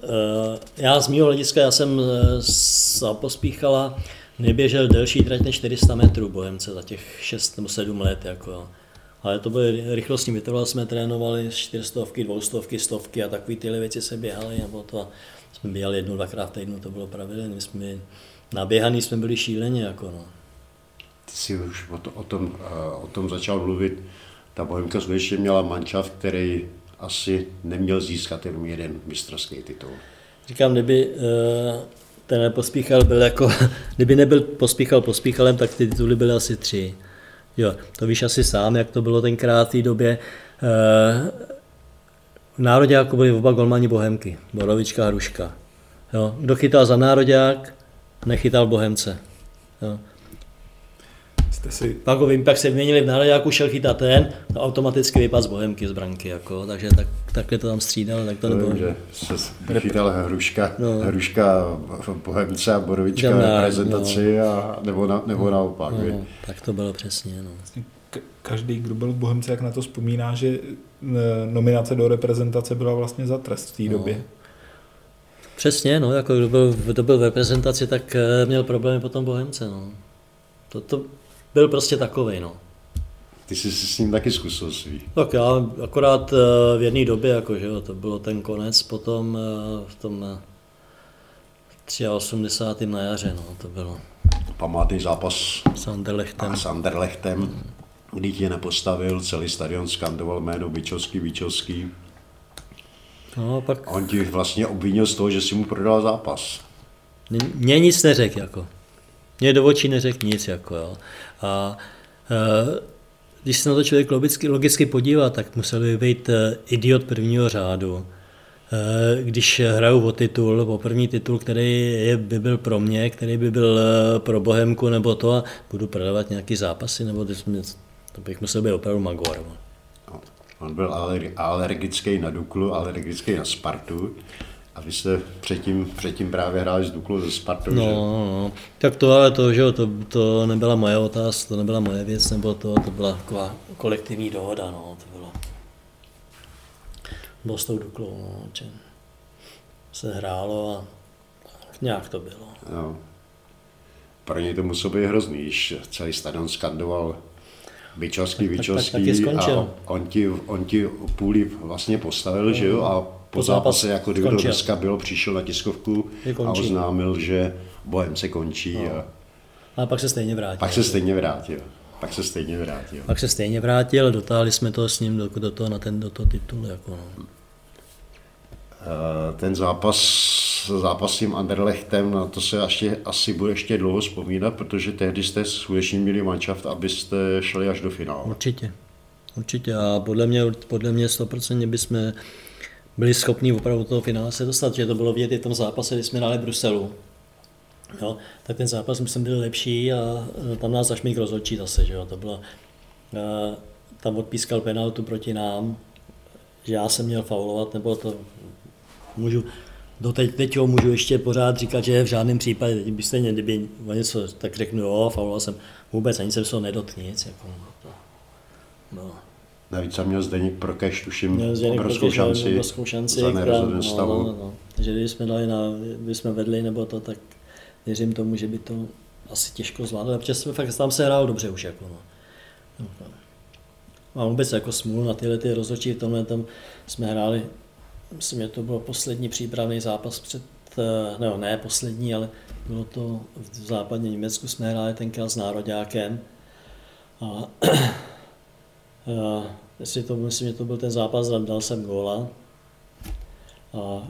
eh, já z mého hlediska, já jsem za eh, pospíchala, neběžel delší trať než 400 metrů Bohemce za těch 6 nebo 7 let. Jako. Ale to byly rychlostní vytrval, jsme trénovali 400, 200, stovky a takové tyhle věci se běhaly, nebo to jsme běhali jednou, dvakrát v týdnu, to bylo pravidelné. My jsme naběhaný jsme byli šíleně. Jako no. Ty jsi už o, to, o, tom, eh, o tom začal mluvit. Ta Bohemka skutečně měla mančav, který asi neměl získat jenom jeden mistrovský titul. Říkám, kdyby uh, ten pospíchal byl jako, kdyby nebyl pospíchal pospíchalem, tak ty tituly byly asi tři. Jo, to víš asi sám, jak to bylo tenkrát v té době. Uh, v Nároďáku byli oba golmani Bohemky, Borovička a Hruška. Jo, kdo chytal za Nároďák, nechytal Bohemce. Jo. Jste si... Pak ho vím, pak se vyměnili v Nároďáku, šel chytat ten, no automaticky vypadl z Bohemky z branky, jako, takže tak, takhle to tam střídal, tak to nebylo. že se chytal Hruška, no. Hruška v Bohemce a Borovička v prezentaci, no. a, nebo, na, nebo naopak. No, tak to bylo přesně. No. Vlastně každý, kdo byl v Bohemce, jak na to vzpomíná, že e, nominace do reprezentace byla vlastně za trest v té no. době. Přesně, no, jako kdo byl, kdo byl v reprezentaci, tak e, měl problémy potom Bohemce. No. To, to byl prostě takový, no. Ty jsi si s ním taky zkusil svý. Tak já akorát e, v jedné době, jako, že jo, to bylo ten konec, potom v tom 83. na jaře, no, to bylo. Památný zápas s Anderlechtem. S Anderlechtem. Hmm kdy tě nepostavil, celý stadion skandoval jméno Bičovský, Bičovský. No, pak... On ti vlastně obvinil z toho, že si mu prodal zápas. Mně nic neřekl, jako. Mně do očí neřekl nic, jako, jo. A e, když se na to člověk logicky, logicky podívá, tak musel by být e, idiot prvního řádu. E, když hraju o titul, o první titul, který je, by byl pro mě, který by byl pro Bohemku nebo to a budu prodávat nějaký zápasy, nebo to bych musel být opravdu magor. No, on byl alergický na Duklu, alergický na Spartu. A vy jste předtím, předtím právě hráli s Duklu ze Spartu, no, že? No, tak to ale to, že jo, to, to nebyla moje otázka, to nebyla moje věc, nebo to, to byla taková kolektivní dohoda, no, to bylo. Bylo s tou Duklou, no, se hrálo a nějak to bylo. No. Pro něj to muselo být hrozný, když celý stadion skandoval Vyčovský, Vyčovský a on ti, on ti půli vlastně postavil, že jo, a po zápase, jako kdyby to dneska bylo, přišel na tiskovku a oznámil, že bohem se končí. No. A, a pak se stejně vrátil. Pak se stejně vrátil. Pak se stejně vrátil. Pak se stejně vrátil, dotáhli jsme to s ním do, do toho, na ten, do toho titulu. Jako no. Eh, ten zápas, zápas s tím Anderlechtem, na to se ještě, asi bude ještě dlouho vzpomínat, protože tehdy jste skutečně měli manšaft, abyste šli až do finále. Určitě, určitě a podle mě, podle mě 100% bychom byli schopni opravdu toho finále se dostat, že to bylo vidět i v tom zápase, kdy jsme hráli Bruselu. Jo, tak ten zápas myslím byl lepší a tam nás zašmík rozhodčí zase, že jo, to bylo, tam odpískal penaltu proti nám, že já jsem měl faulovat, nebo to můžu, do teď, ho můžu ještě pořád říkat, že v žádném případě, teď byste mě, kdyby něco, tak řeknu, jo, fauloval jsem vůbec, ani jsem se ho nedotl nic. Jako, no. No. Navíc jsem měl Zdeněk Prokeš, tuším, měl Zdeněk obrovskou Prokeš, šanci, obrovskou šanci za no, stavu. No, no. Takže když jsme, dali na, když jsme vedli nebo to, tak věřím tomu, že by to asi těžko zvládli, protože jsme fakt, tam se hrál dobře už. Jako, no. no. Mám vůbec jako smůlu na tyhle ty rozhodčí, v tomhle tam jsme hráli myslím, že to byl poslední přípravný zápas před, eh, no ne poslední, ale bylo to v západní Německu, jsme hráli tenkrát s nároďákem. A, a jestli to, myslím, že to byl ten zápas, dal jsem góla. A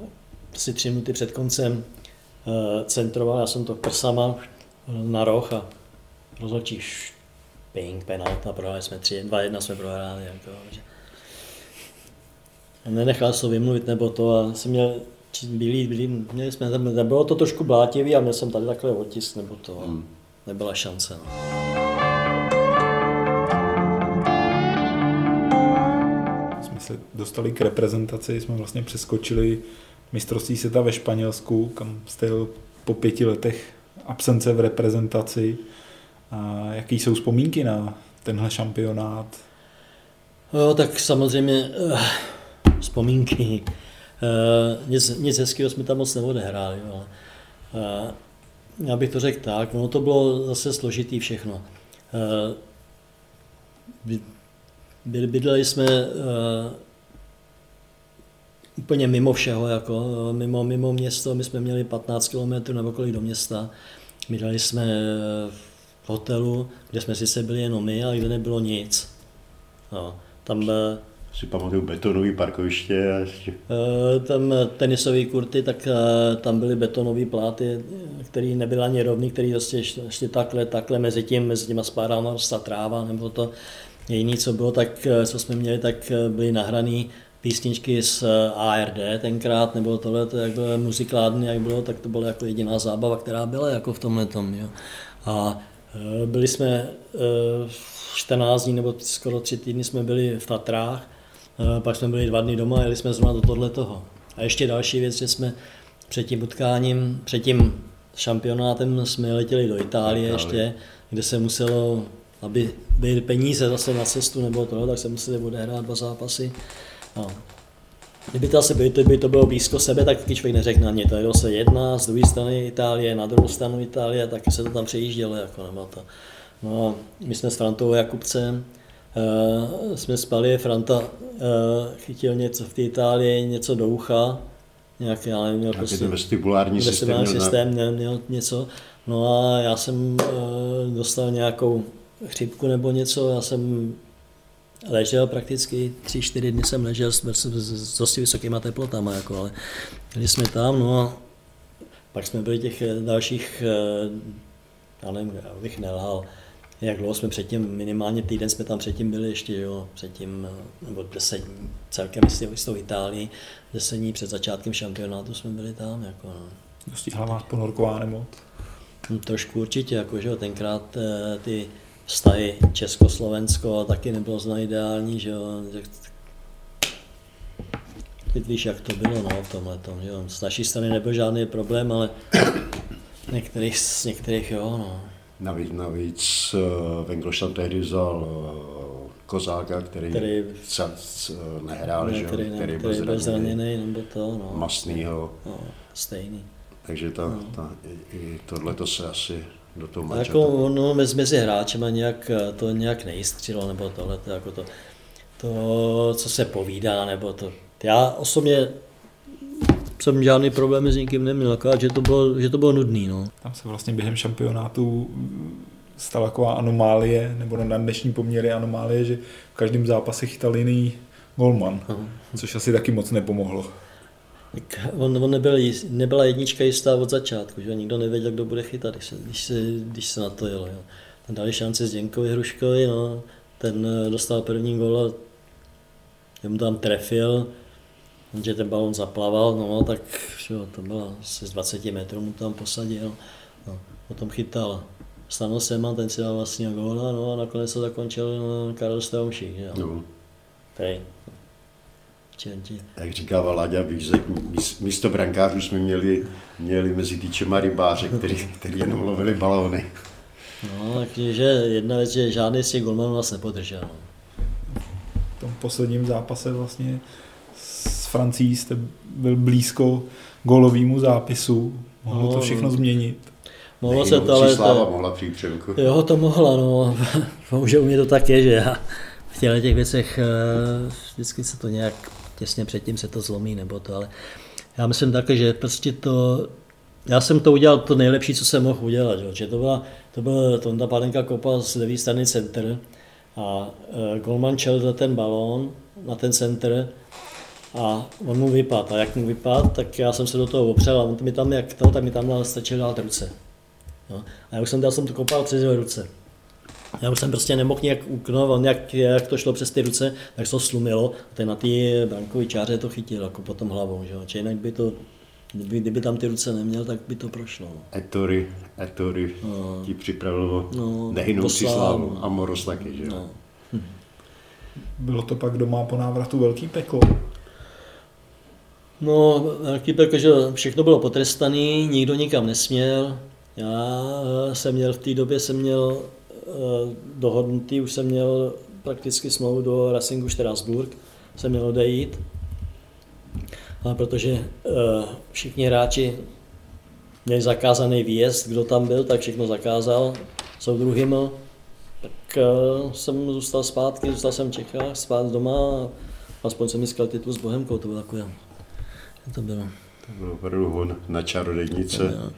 asi tři minuty před koncem eh, centroval, já jsem to prsama na roh a rozhodčí ping, penalta, prohráli jsme 3, 2-1 jsme prohráli. Jako, že nenechal se vymluvit nebo to a jsem měl bílý, bílý, měli jsme, bylo to trošku blátivý a měl jsem tady takhle otisk nebo to hmm. nebyla šance. No. Se dostali k reprezentaci, jsme vlastně přeskočili mistrovství světa ve Španělsku, kam jste po pěti letech absence v reprezentaci. A jaký jsou vzpomínky na tenhle šampionát? Jo, tak samozřejmě eh, vzpomínky. Uh, nic, nic hezkého jsme tam moc neodehráli. Ale, uh, já bych to řekl tak, no to bylo zase složitý všechno. Uh, bydleli jsme uh, úplně mimo všeho, jako, mimo, mimo město, my jsme měli 15 km nebo kolik do města. Bydleli jsme v hotelu, kde jsme sice byli jenom my, ale kde nebylo nic. No, tam eh, si pamatuju betonový parkoviště a ještě... Eh, tam tenisové kurty, tak eh, tam byly betonové pláty, které nebyly ani rovný, které vlastně ještě takhle, takhle mezi tím, mezi těma spárama ta tráva, nebo to jediné, co bylo, tak co jsme měli, tak byly nahrané písničky z ARD tenkrát, nebo tohle, to jak bylo muzikládny, jak bylo, tak to byla jako jediná zábava, která byla jako v tomhle tom. Jo. A byli jsme 14 dní nebo skoro tři týdny jsme byli v Tatrách, pak jsme byli dva dny doma a jeli jsme zrovna do tohle toho. A ještě další věc, že jsme před tím utkáním, před tím šampionátem jsme letěli do Itálie ještě, kde se muselo, aby byly peníze zase na cestu nebo to, tak se museli odehrát dva zápasy. No. Kdyby to asi by, to, by to bylo blízko sebe, tak taky člověk neřekne ani to. Jelo se jedna z druhé strany Itálie, na druhou stranu Itálie, tak se to tam přejíždělo. Jako, nebo to. No, my jsme s Frantou Jakubcem, uh, jsme spali, Franta uh, chytil něco v té Itálii, něco do ucha, nějaký, já nevím, měl prostě, ten vestibulární systém, systém měl, měl něco. No a já jsem uh, dostal nějakou chřipku nebo něco, já jsem ležel prakticky, tři, čtyři dny jsem ležel s, s, s dosti vysokýma teplotama, jako, ale když jsme tam, no a pak jsme byli těch dalších, já nevím, já bych nelhal, jak dlouho jsme předtím, minimálně týden jsme tam předtím byli ještě, jo, předtím, nebo deset celkem s tou Itálií, deset dní před začátkem šampionátu jsme byli tam, jako no. Dostihla vás ponorková nemoc? No, trošku určitě, jako, že jo, tenkrát eh, ty vztahy Československo taky nebylo zna ideální, že jo, Teď víš, jak to bylo no, v tomhle tom, že jo. Z naší strany nebyl žádný problém, ale některých, z některých jo, no. Navíc, navíc uh, Vengloš tehdy vzal uh, Kozáka, který, který cac, uh, nehrál, ne, že? který, ne, který, který byl zraněný, nebo to, no. Masnýho. No, stejný. Takže ta, no. ta, i tohle to se asi do toho mača. Jako, no, mezi, mezi hráčema nějak, to nějak nejistřilo, nebo tohle, to, jako to, to, co se povídá, nebo to. Já osobně jsem žádný problém s nikým neměl, akorát, že to bylo, že to bylo nudný. No. Tam se vlastně během šampionátu stala taková anomálie, nebo na dnešní poměry anomálie, že v každém zápase chytal jiný golman, což asi taky moc nepomohlo. Tak on, on nebyl, nebyla jednička jistá od začátku, že nikdo nevěděl, kdo bude chytat, když se, když se, když se na to jelo. Jo. Ten dali šanci Zděnkovi Hruškovi, no, ten eh, dostal první gol a mu tam trefil, že ten balon zaplaval, no tak čo, to bylo asi z 20 metrů mu tam posadil, no, potom chytal Stano Sema, ten si dal vlastně góla, no a nakonec to zakončil no, Karel Straumšík, že jo. No. Jak říkával Láďa Vízek, místo brankářů jsme měli, měli mezi týčema rybáře, který, který jenom lovili balóny. No, takže jedna věc, že žádný z těch golmanů nás nepodržel. V tom posledním zápase vlastně Francií jste byl blízko golovému zápisu. Mohlo to no, všechno změnit. Mohlo se to, ale... Sláva mohla přijít přemku. Jo, to mohla, no. Bohužel u mě to tak je, že já v těchto těch věcech eh, vždycky se to nějak těsně předtím se to zlomí, nebo to, ale já myslím také, že prostě to, já jsem to udělal to nejlepší, co jsem mohl udělat, že to byla, to byl Tonda Palenka kopa z levé strany center a e, Golman čel ten balón na ten center a on mu vypadl. A jak mu vypadl, tak já jsem se do toho opřel a on mi tam, jak to, tak mi tam stačil dát ruce. No. A já už jsem, dal jsem to kopal přes ruce. Já už jsem prostě nemohl nějak uknout, on jak, jak to šlo přes ty ruce, tak se to slumilo a ten na té brankové čáře to chytil jako potom hlavou, že? Či jinak by to, kdyby, kdyby tam ty ruce neměl, tak by to prošlo. No. Etory, Etory no. ti připravilo no, nehynou si slávu a Moros taky, že no. Hm. Bylo to pak doma po návratu velký peklo? No, Kyperka, že všechno bylo potrestané, nikdo nikam nesměl. Já jsem měl v té době jsem měl dohodnutý, už jsem měl prakticky smlouvu do Racingu Strasburg, jsem měl odejít. Ale protože eh, všichni hráči měli zakázaný výjezd, kdo tam byl, tak všechno zakázal soudruhým, tak eh, jsem zůstal zpátky, zůstal jsem v Čechách, spát doma a aspoň jsem získal titul s Bohemkou, to bylo takové to bylo. To bylo opravdu hon na čarodejnice.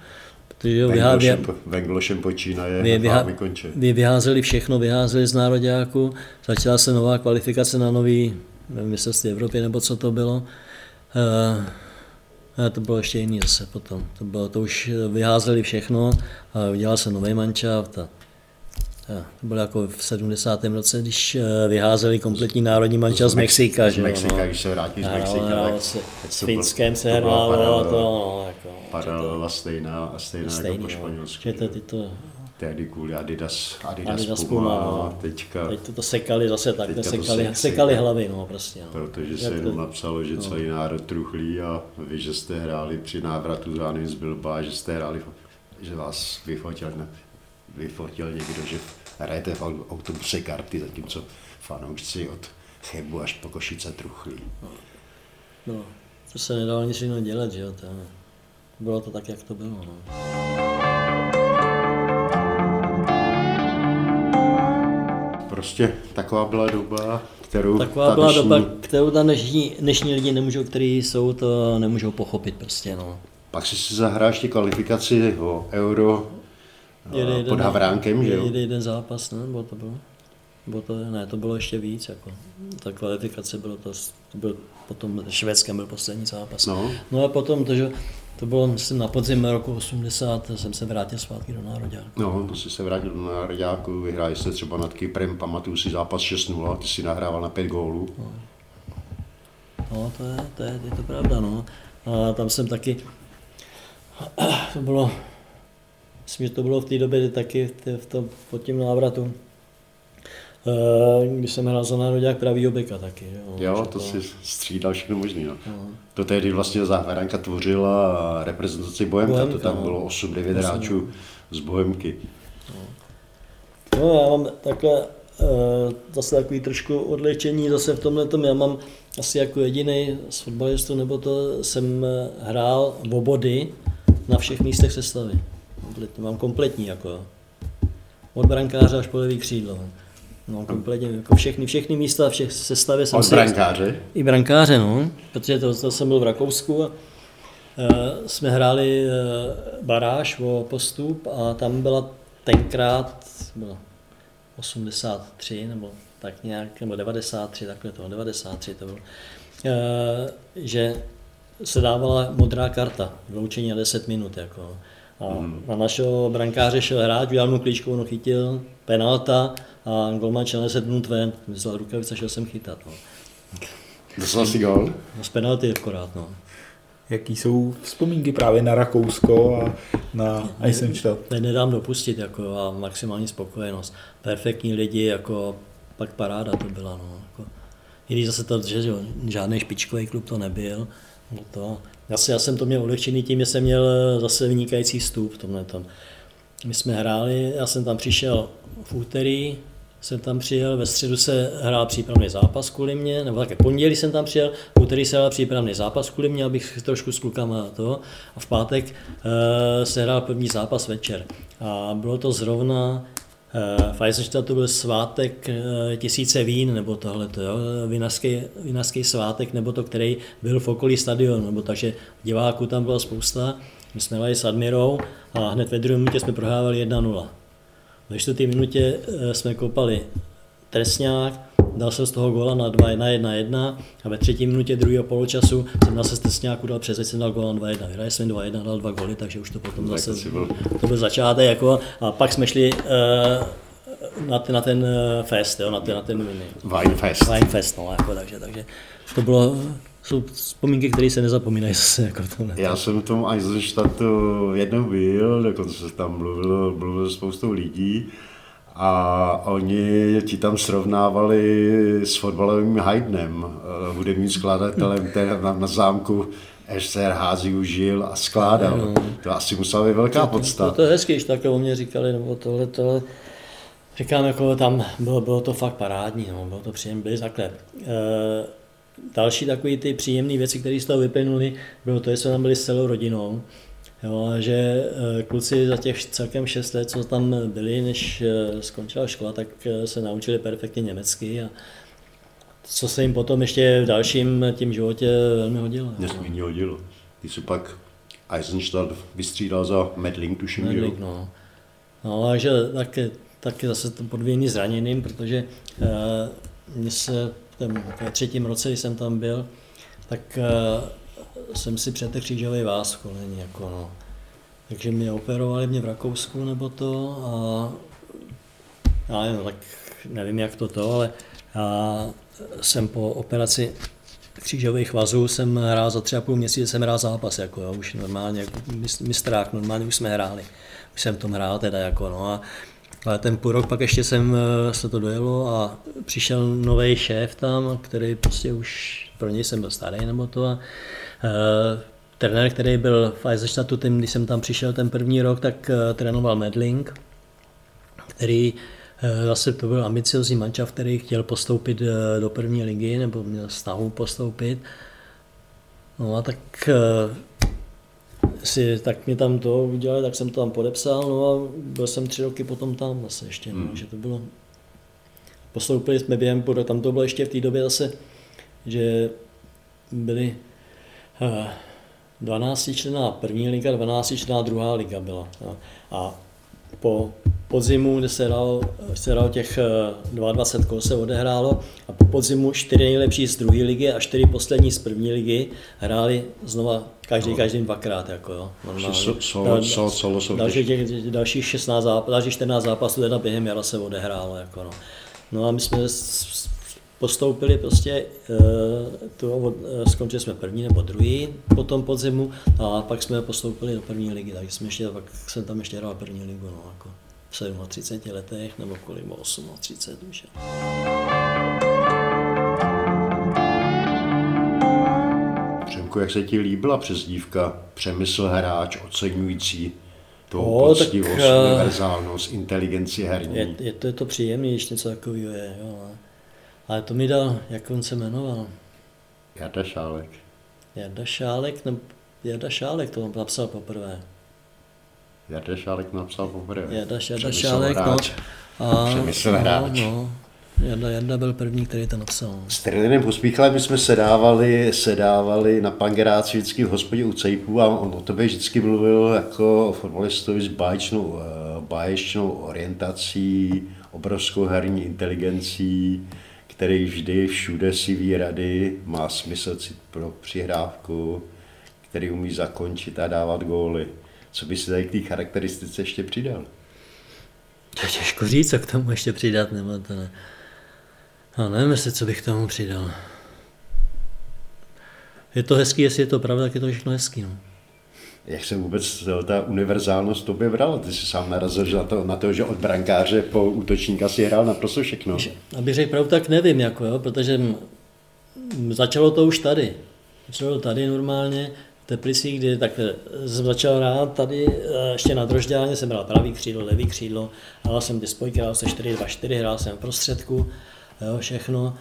Protože Venglošem, Venglošem počínaje vy, vyha, konče. vy vyházeli všechno, vyházeli z nároďáku, začala se nová kvalifikace na nový mistrovství Evropy, nebo co to bylo. Uh, to bylo ještě jiný zase potom. To, bylo, to už vyházeli všechno a udělal se nový mančaft a to bylo jako v 70. roce, když eh, vyházeli kompletní národní manča z Mexika. Z Mexika, no. když se vrátí z Mexika. No, tak, se, s Finskem se hrálo to, no, jako, paralela stejná, a stejná stejný, jako po španělsku. To, to, tehdy kvůli Adidas, Adidas, Adidas Puma, Puma no. teďka... Teď to, to sekali zase tak, sekali, se, sekali hlavy, no prostě. No. Protože se jenom napsalo, že no. celý národ truchlí a vy, že jste hráli při návratu z Bilba, že jste hráli, že vás vyfotil, ne, vyfotil někdo, že hrajete v autobuse karty, zatímco fanoušci od Chebu až po Košice truchlí. No, no to se nedalo nic jiného dělat, že jo, to, bylo to tak, jak to bylo. No. Prostě taková byla doba, kterou Taková byla dnešní... doba, kterou ta dnešní, dnešní lidi nemůžou, kteří jsou, to nemůžou pochopit prostě, no. Pak si si zahráš ty kvalifikaci o euro jede jeden, pod Havránkem, že jo? Jede jeden zápas, ne? Bylo to bylo? Bylo to, ne, to bylo ještě víc, jako. Ta kvalifikace bylo to, to byl potom švédském byl poslední zápas. No. no a potom to, že to bylo, myslím, na podzim roku 80, jsem se vrátil zpátky do Nároďáku. No, to si se vrátil do Nároďáku, vyhráli jste třeba nad Kyprem, pamatuju si zápas 6-0, ty si nahrával na 5 gólů. No, no to, je, to, je, je to pravda, no. A tam jsem taky, to bylo, myslím, že to bylo v té době taky v tom, pod tím návratu, když jsem hrál za národák pravýho beka taky. Jo, jo to, to si střídal všechno možný. No. No. To tehdy vlastně záhranka tvořila reprezentaci Bohemka, Bohemka to tam no. bylo 8-9 hráčů z Bohemky. No. no já mám takhle eh, zase takový trošku odlečení zase v tomhle tom. Já mám asi jako jediný z fotbalistů, nebo to jsem eh, hrál v obody na všech místech sestavy. Mám kompletní jako. Od brankáře až po levý křídlo. No, kompletně, jako všechny, všechny místa, všech sestavě jsem Od brankáře? I brankáře, no, protože to, to jsem byl v Rakousku a uh, jsme hráli uh, baráž o postup a tam byla tenkrát, bylo 83 nebo tak nějak, nebo 93, takhle to, 93 to bylo, uh, že se dávala modrá karta, vyloučení na 10 minut, jako. A mm. na našeho brankáře šel hráč, udělal mu klíčku, on chytil, penalta, a golman šel 10 minut ven, vzal rukavice, šel jsem chytat. No. Dostal si gol? No, z penalty akorát, no. Jaký jsou vzpomínky právě na Rakousko a na Eisenstadt? Ne, nedám dopustit jako, a maximální spokojenost. Perfektní lidi, jako pak paráda to byla. No, jako, I když zase to, že žádný špičkový klub to nebyl, no to, já, já jsem to měl ulehčený tím, že jsem měl zase vynikající vstup v tomhle tom. My jsme hráli, já jsem tam přišel v úterý, jsem tam přijel, ve středu se hrál přípravný zápas kvůli mě, nebo také pondělí jsem tam přijel, v úterý se hrál přípravný zápas kvůli mě, abych trošku s klukama to, a v pátek uh, se hrál první zápas večer. A bylo to zrovna v Eisenstadtu byl svátek uh, tisíce vín, nebo tohle, vinařský, svátek, nebo to, který byl v okolí stadionu, nebo takže diváků tam byla spousta. My jsme s Admirou a hned ve druhém minutě jsme prohrávali 1-0. Ve čtvrté minutě eh, jsme kopali trestňák, dal jsem z toho góla na 2 1 1 1 a ve třetí minutě druhého poločasu jsem zase z trestňáku dal přes jsem dal góla na 2 1. Vyhrali jsme 2 1, dal dva góly, takže už to potom zase, to byl začátek jako, a pak jsme šli uh, na, ten, na ten eh, fest, jo, na ten, na ten Wine Fest. Wine Fest, no, jako, takže, takže to bylo jsou vzpomínky, které se nezapomínají zase jako tohle. Já jsem v tom Eisenstadtu jednou byl, dokonce tam mluvil, mluvil spoustou lidí a oni ti tam srovnávali s fotbalovým Haydnem, eh, hudebním skladatelem na, na zámku SR Hází užil a skládal. No. To asi musela být velká podsta. To, to, je hezky, když takhle o mě říkali, nebo tohle, to, říkám, jako tam bylo, bylo to fakt parádní, no, bylo to příjemné, byli takhle. E, další takové ty příjemné věci, které z toho vyplynuly, bylo to, že jsme tam byli s celou rodinou. Jo, a že eh, kluci za těch celkem 6 let, co tam byli, než eh, skončila škola, tak eh, se naučili perfektně německy a co se jim potom ještě v dalším tím životě velmi hodilo. Nesmírně hodilo. Ty jsi pak Eisenstadt vystřídal za Medling, tuším, Medling, jo? no. No, takže taky, taky zase to podvějný zraněným, protože uh, mě se ten, ve třetím roce, když jsem tam byl, tak uh, jsem si přetek křížový váz v koleni, jako no. Takže mě operovali mě v Rakousku nebo to a já nevím, tak nevím jak to to, ale já jsem po operaci křížových vazů jsem hrál za tři a půl měsíce, jsem hrál zápas, jako jo, už normálně, jako mistrák, normálně už jsme hráli, už jsem v tom hrál teda, jako no a ale ten půl rok pak ještě jsem eh, se to dojelo a přišel nový šéf tam, který prostě už pro něj jsem byl starý nebo to a trenér, který byl v Eisenstadtu, tím, když jsem tam přišel ten první rok, tak uh, trénoval Medling, který uh, zase to byl ambiciozní mančav, který chtěl postoupit do první ligy, nebo měl snahu postoupit. No a tak si, tak mě tam to udělali, tak jsem to tam podepsal, no a byl jsem tři roky potom tam zase ještě, no, hmm. že to bylo, postoupili jsme během, tam to bylo ještě v té době zase, že byly uh, 12 člená první liga, 12 člená druhá liga byla. No. A po podzimu, kde se hrál, se hrál těch 22 eh, kol se odehrálo a po podzimu čtyři nejlepší z druhé ligy a čtyři poslední z první ligy hráli znova každý, no. každý dvakrát. Jako, jo, další, těch, dalších 16 zápasů, dalších 14 zápasů teda během jara se odehrálo. Jako, no. no a my jsme postoupili prostě, eh, to, eh, skončili jsme první nebo druhý po tom podzimu a pak jsme postoupili do první ligy, takže jsme ještě, pak jsem tam ještě hrál první ligu. No, jako v 37 letech nebo kolik, 38 už. Přemku, jak se ti líbila přezdívka Přemysl hráč oceňující to no, poctivost, eh, univerzálnost, inteligenci herní? Je, je, to, je to příjemné, když něco takového je. Jo. Ale to mi dal, jak on se jmenoval? Jarda Šálek. Jarda Šálek, nebo Jarda Šálek to napsal poprvé. Jarda Šálek napsal poprvé. Jarda, Jarda Šálek, no. A, Přemysl no, hráč. No, Jarda, Jarda byl první, který to napsal. S Trilinem Pospíchalem my jsme sedávali, sedávali na pangeráci vždycky v hospodě u Cejpů a on o tobě vždycky mluvil jako o fotbalistovi s báječnou, eh, báječnou orientací, obrovskou herní inteligencí, který vždy všude si ví rady, má smysl pro přihrávku, který umí zakončit a dávat góly. Co by si tady k té charakteristice ještě přidal? To je těžko říct, co k tomu ještě přidat, nebo to ne. No, nevím, jestli co bych k tomu přidal. Je to hezký, jestli je to pravda, tak je to všechno hezký. No. Jak se vůbec ta univerzálnost tobě brala? Ty jsi sám narazil na to, na to, že od brankáře po útočníka si hrál naprosto všechno. Abych řekl pravdu, tak nevím, jako, jo, protože začalo to už tady. Začalo tady normálně, Teplicích, kdy tak jsem začal hrát tady eh, ještě na Drožďáně, jsem hrál pravý křídlo, levý křídlo, hrál jsem ty spojky, hrál jsem 4-2-4, hrál jsem v prostředku, jo, všechno.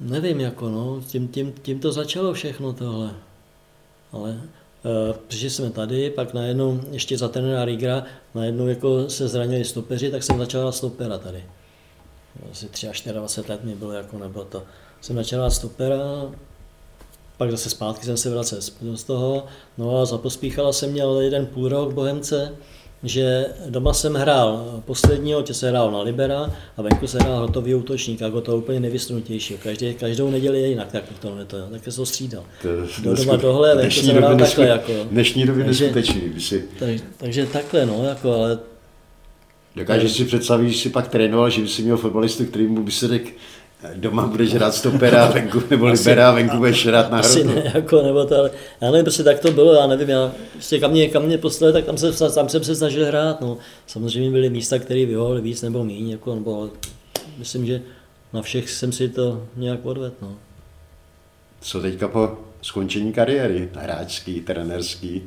Nevím, jako no, tím, tím, tím to začalo všechno tohle. Ale uh, přišli jsme tady, pak najednou ještě za trenéra Rigra, najednou jako se zranili stopeři, tak jsem začal hrát stopera tady. Asi 23 let mi bylo, jako nebylo to. Jsem začal hrát stopera, pak zase zpátky jsem se vracel z toho, no a zapospíchala jsem měl jeden půl rok Bohemce, že doma jsem hrál posledního, tě se hrál na Libera a venku se hrál hotový útočník, jako to úplně nevysnutější. Každý, každou neděli je jinak, tak to, to, tak se to střídal. Do doma tohle, venku jsem hrál takhle. Jako, dnešní době neskutečný. By si... tak, takže takhle, no, jako, ale Dokážeš si představit, že si pak trénoval, že by si měl fotbalistu, který mu by se řekl, Doma budeš hrát stopera venku, nebo asi, libera venku budeš hrát na Asi ne, jako, nebo to, ale já nevím, prostě tak to bylo, já nevím, já prostě kam mě, kam mě poslali, tak tam, se, tam jsem se snažil hrát, no. Samozřejmě byly místa, které vyhovovaly víc nebo méně, jako, nebo myslím, že na všech jsem si to nějak odvedl, no. Co teďka po skončení kariéry, hráčský, trenerský,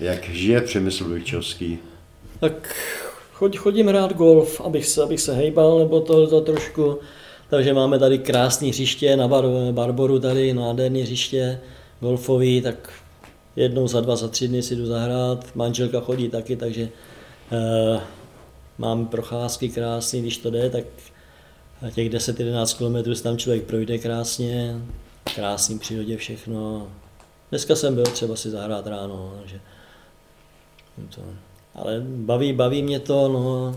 jak žije Přemysl Vojčovský? Tak chodím hrát golf, abych se, abych se hejbal, nebo to, to trošku, takže máme tady krásné hřiště na Bar- Barboru, tady nádherné hřiště golfový, tak jednou za dva, za tři dny si jdu zahrát. Manželka chodí taky, takže uh, mám procházky krásné, když to jde, tak těch 10-11 km tam člověk projde krásně, krásný přírodě všechno. Dneska jsem byl třeba si zahrát ráno, takže to, ale baví, baví mě to, no.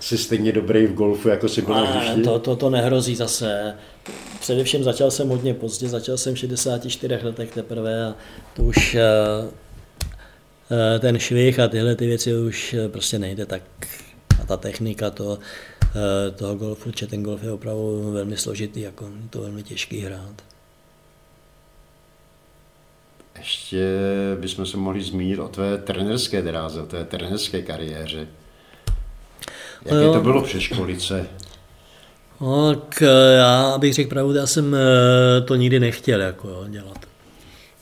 Jsi stejně dobrý v golfu, jako si byl na to, to, to nehrozí zase. Především začal jsem hodně pozdě, začal jsem v 64 letech teprve a to už eh, eh, ten švih a tyhle ty věci už eh, prostě nejde tak. A ta technika to, toho golfu, že ten golf je opravdu velmi složitý, jako je to velmi těžký hrát. Ještě bychom se mohli zmínit o tvé trenerské dráze, o té trenerské kariéře. Jaké no to bylo přes školice? No, tak eh, já bych řekl pravdu, já jsem eh, to nikdy nechtěl jako, jo, dělat.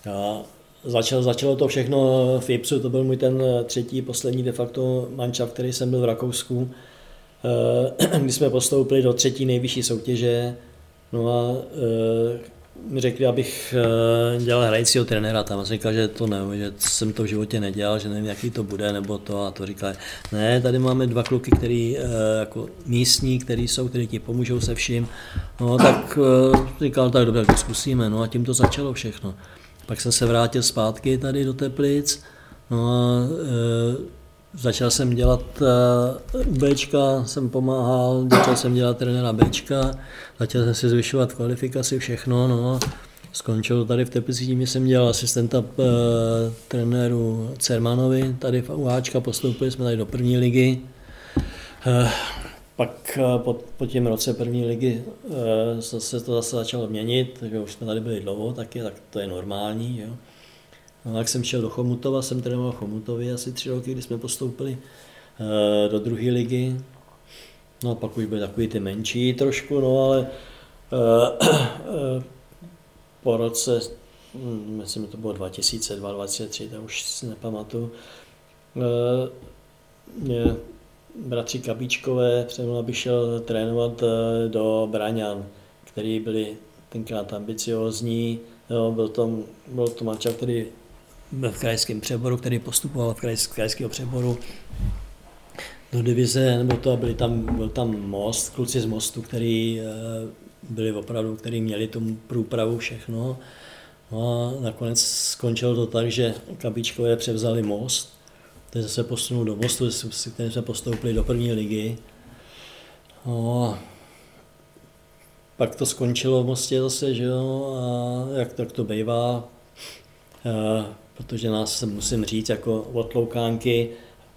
Já začal, začalo to všechno v Ipsu, to byl můj ten eh, třetí, poslední de facto mančav, který jsem byl v Rakousku, kdy jsme postoupili do třetí nejvyšší soutěže. No a mi řekli, abych eh, dělal hrajícího trenéra tam. jsem říkal, že to ne, že jsem to v životě nedělal, že nevím, jaký to bude, nebo to. A to říkal, ne, tady máme dva kluky, který eh, jako místní, který jsou, který ti pomůžou se vším. No, tak eh, říkal, tak dobře, to zkusíme. No a tím to začalo všechno. Pak jsem se vrátil zpátky tady do Teplic. No a Začal jsem dělat uh, Bčka, jsem pomáhal, začal jsem dělat trenéra Bčka, začal jsem si zvyšovat kvalifikaci, všechno, no. Skončil tady v Teplicích, tím jsem dělal asistenta uh, trenéru Cermanovi, tady v UHčka, postoupili jsme tady do první ligy. Uh, pak po, po těm roce první ligy uh, se to zase začalo měnit, takže už jsme tady byli dlouho taky, tak to je normální. Jo. No, jak jsem šel do Chomutova, jsem trénoval Chomutově asi tři roky, kdy jsme postoupili uh, do druhé ligy. No a pak už byly takový ty menší trošku, no ale uh, uh, po roce, hm, myslím, to bylo 2002, 2003, to už si nepamatuju, mě bratři Kabíčkové přemluvil, aby šel trénovat do Braňan, který byli tenkrát ambiciózní, jo, byl, tam, byl to manča, který v krajském přeboru, který postupoval v krajského přeboru do divize, nebo to byli tam, byl tam most, kluci z mostu, který eh, byli opravdu, který měli tu průpravu všechno. No a nakonec skončilo to tak, že Kapičkové převzali most, ten se posunul do mostu, s jsme postoupili do první ligy. No, pak to skončilo v Mostě zase, že jo, a jak tak to bývá, eh, protože nás se musím říct, jako od Loukánky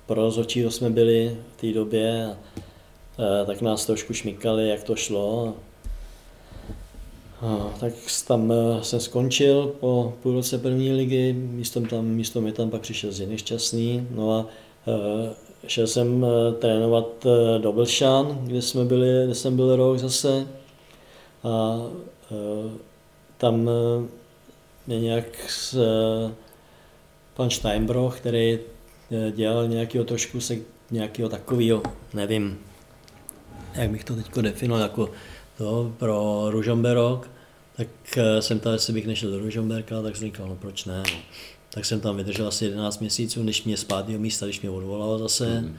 pro rozhodčího jsme byli v té době, a, tak nás trošku šmykali, jak to šlo. Tak tam e, jsem skončil po půl roce první ligy, místo, tam, místo mi tam pak přišel Ziny Šťastný, no a e, šel jsem e, trénovat do Blšan, kde, jsme byli, kde jsem byl rok zase a tam mě nějak s, pan Steinbroch, který eh, dělal nějakého trošku se nějakého takového, nevím, jak bych to teď definoval, jako to pro Ružomberok, tak eh, jsem tam, jestli bych nešel do Ružomberka, tak jsem říkal, no proč ne. No. Tak jsem tam vydržel asi 11 měsíců, než mě z pátého místa, když mě odvolal zase. Mm.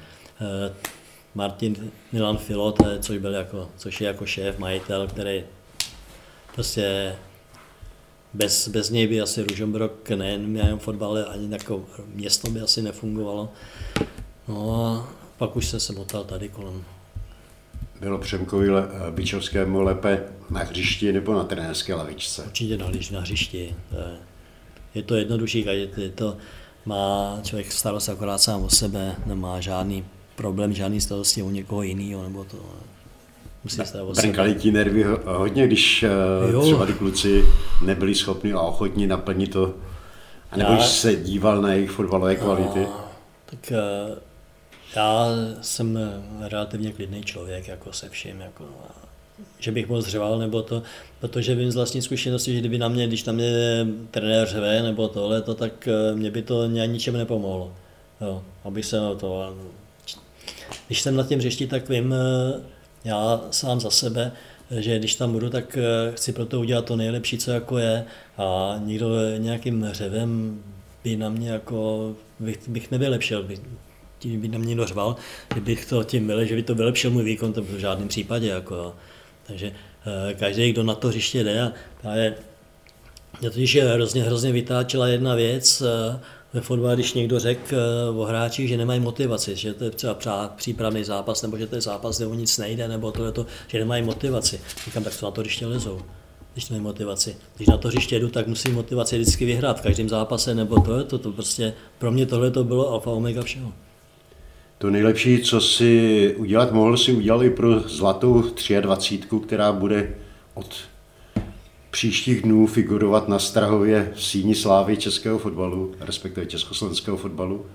Martin Milan Filot, což, byl jako, což je jako šéf, majitel, který prostě bez, bez něj by asi Ružomberok nejen jen fotbal, ani jako město by asi nefungovalo. No a pak už jsem se motal tady kolem. Bylo Přemkovi Bičovskému lépe na hřišti nebo na trenérské lavičce? Určitě na, na hřišti. Je to jednodušší, je to, má člověk starost akorát sám o sebe, nemá žádný problém, žádný starosti o někoho jiného, nebo to musí Brnkali ti nervy hodně, když eh, jo. třeba ty kluci nebyli schopni a ochotní naplnit to, a nebo já, se díval na jejich fotbalové kvality? A, tak eh, já jsem relativně klidný člověk, jako se vším, jako, že bych moc řval, nebo to, protože vím z vlastní zkušenosti, že kdyby na mě, když tam mě trenér řve, nebo tohle, to, tak eh, mě by to ničem nepomohlo. Jo, abych se na to... Když jsem na tím hřišti, tak vím, já sám za sebe, že když tam budu, tak eh, chci pro to udělat to nejlepší, co jako je a nikdo nějakým hřevem by na mě jako, bych, bych nevylepšil, by, tím by na mě dořval, že bych to tím byl, že by to vylepšil můj výkon, to v žádném případě. Jako, Takže eh, každý, kdo na to hřiště jde, a právě Mě totiž hrozně, hrozně vytáčela jedna věc, ve fotbale, když někdo řekl o hráčích, že nemají motivaci, že to je třeba přípravný zápas, nebo že to je zápas, kde o nic nejde, nebo to, že nemají motivaci. Říkám, tak to na to hřiště lezou když mají motivaci. Když na to hřiště jdu, tak musím motivaci vždycky vyhrát v každém zápase, nebo to je to, to prostě, pro mě tohle to bylo alfa omega všeho. To nejlepší, co si udělat mohl, si udělal i pro zlatou 23, která bude od příštích dnů figurovat na Strahově v síni slávy českého fotbalu, respektive československého fotbalu.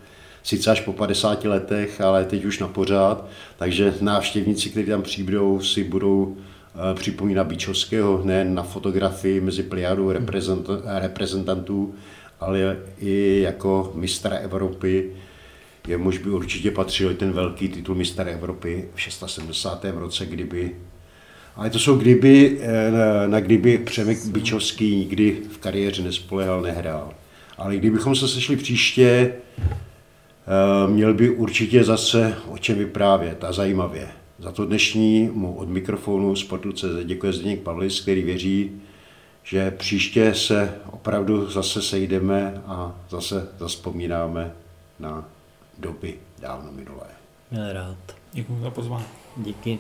Sice až po 50 letech, ale teď už na pořád, takže návštěvníci, kteří tam přijdou, si budou Eh, připomíná Bíčovského ne na fotografii mezi pliadou reprezentantů, ale i jako mistra Evropy, jemuž by určitě patřil ten velký titul mistra Evropy v 76. roce, kdyby ale to jsou kdyby, eh, na kdyby Přemek Bičovský nikdy v kariéře nespolehal, nehrál. Ale kdybychom se sešli příště, eh, měl by určitě zase o čem vyprávět a zajímavě. Za to dnešní mu od mikrofonu Sportu.cz děkuje Zdeněk Pavlis, který věří, že příště se opravdu zase sejdeme a zase zaspomínáme na doby dávno minulé. Já rád. Děkuji za pozvání. Díky.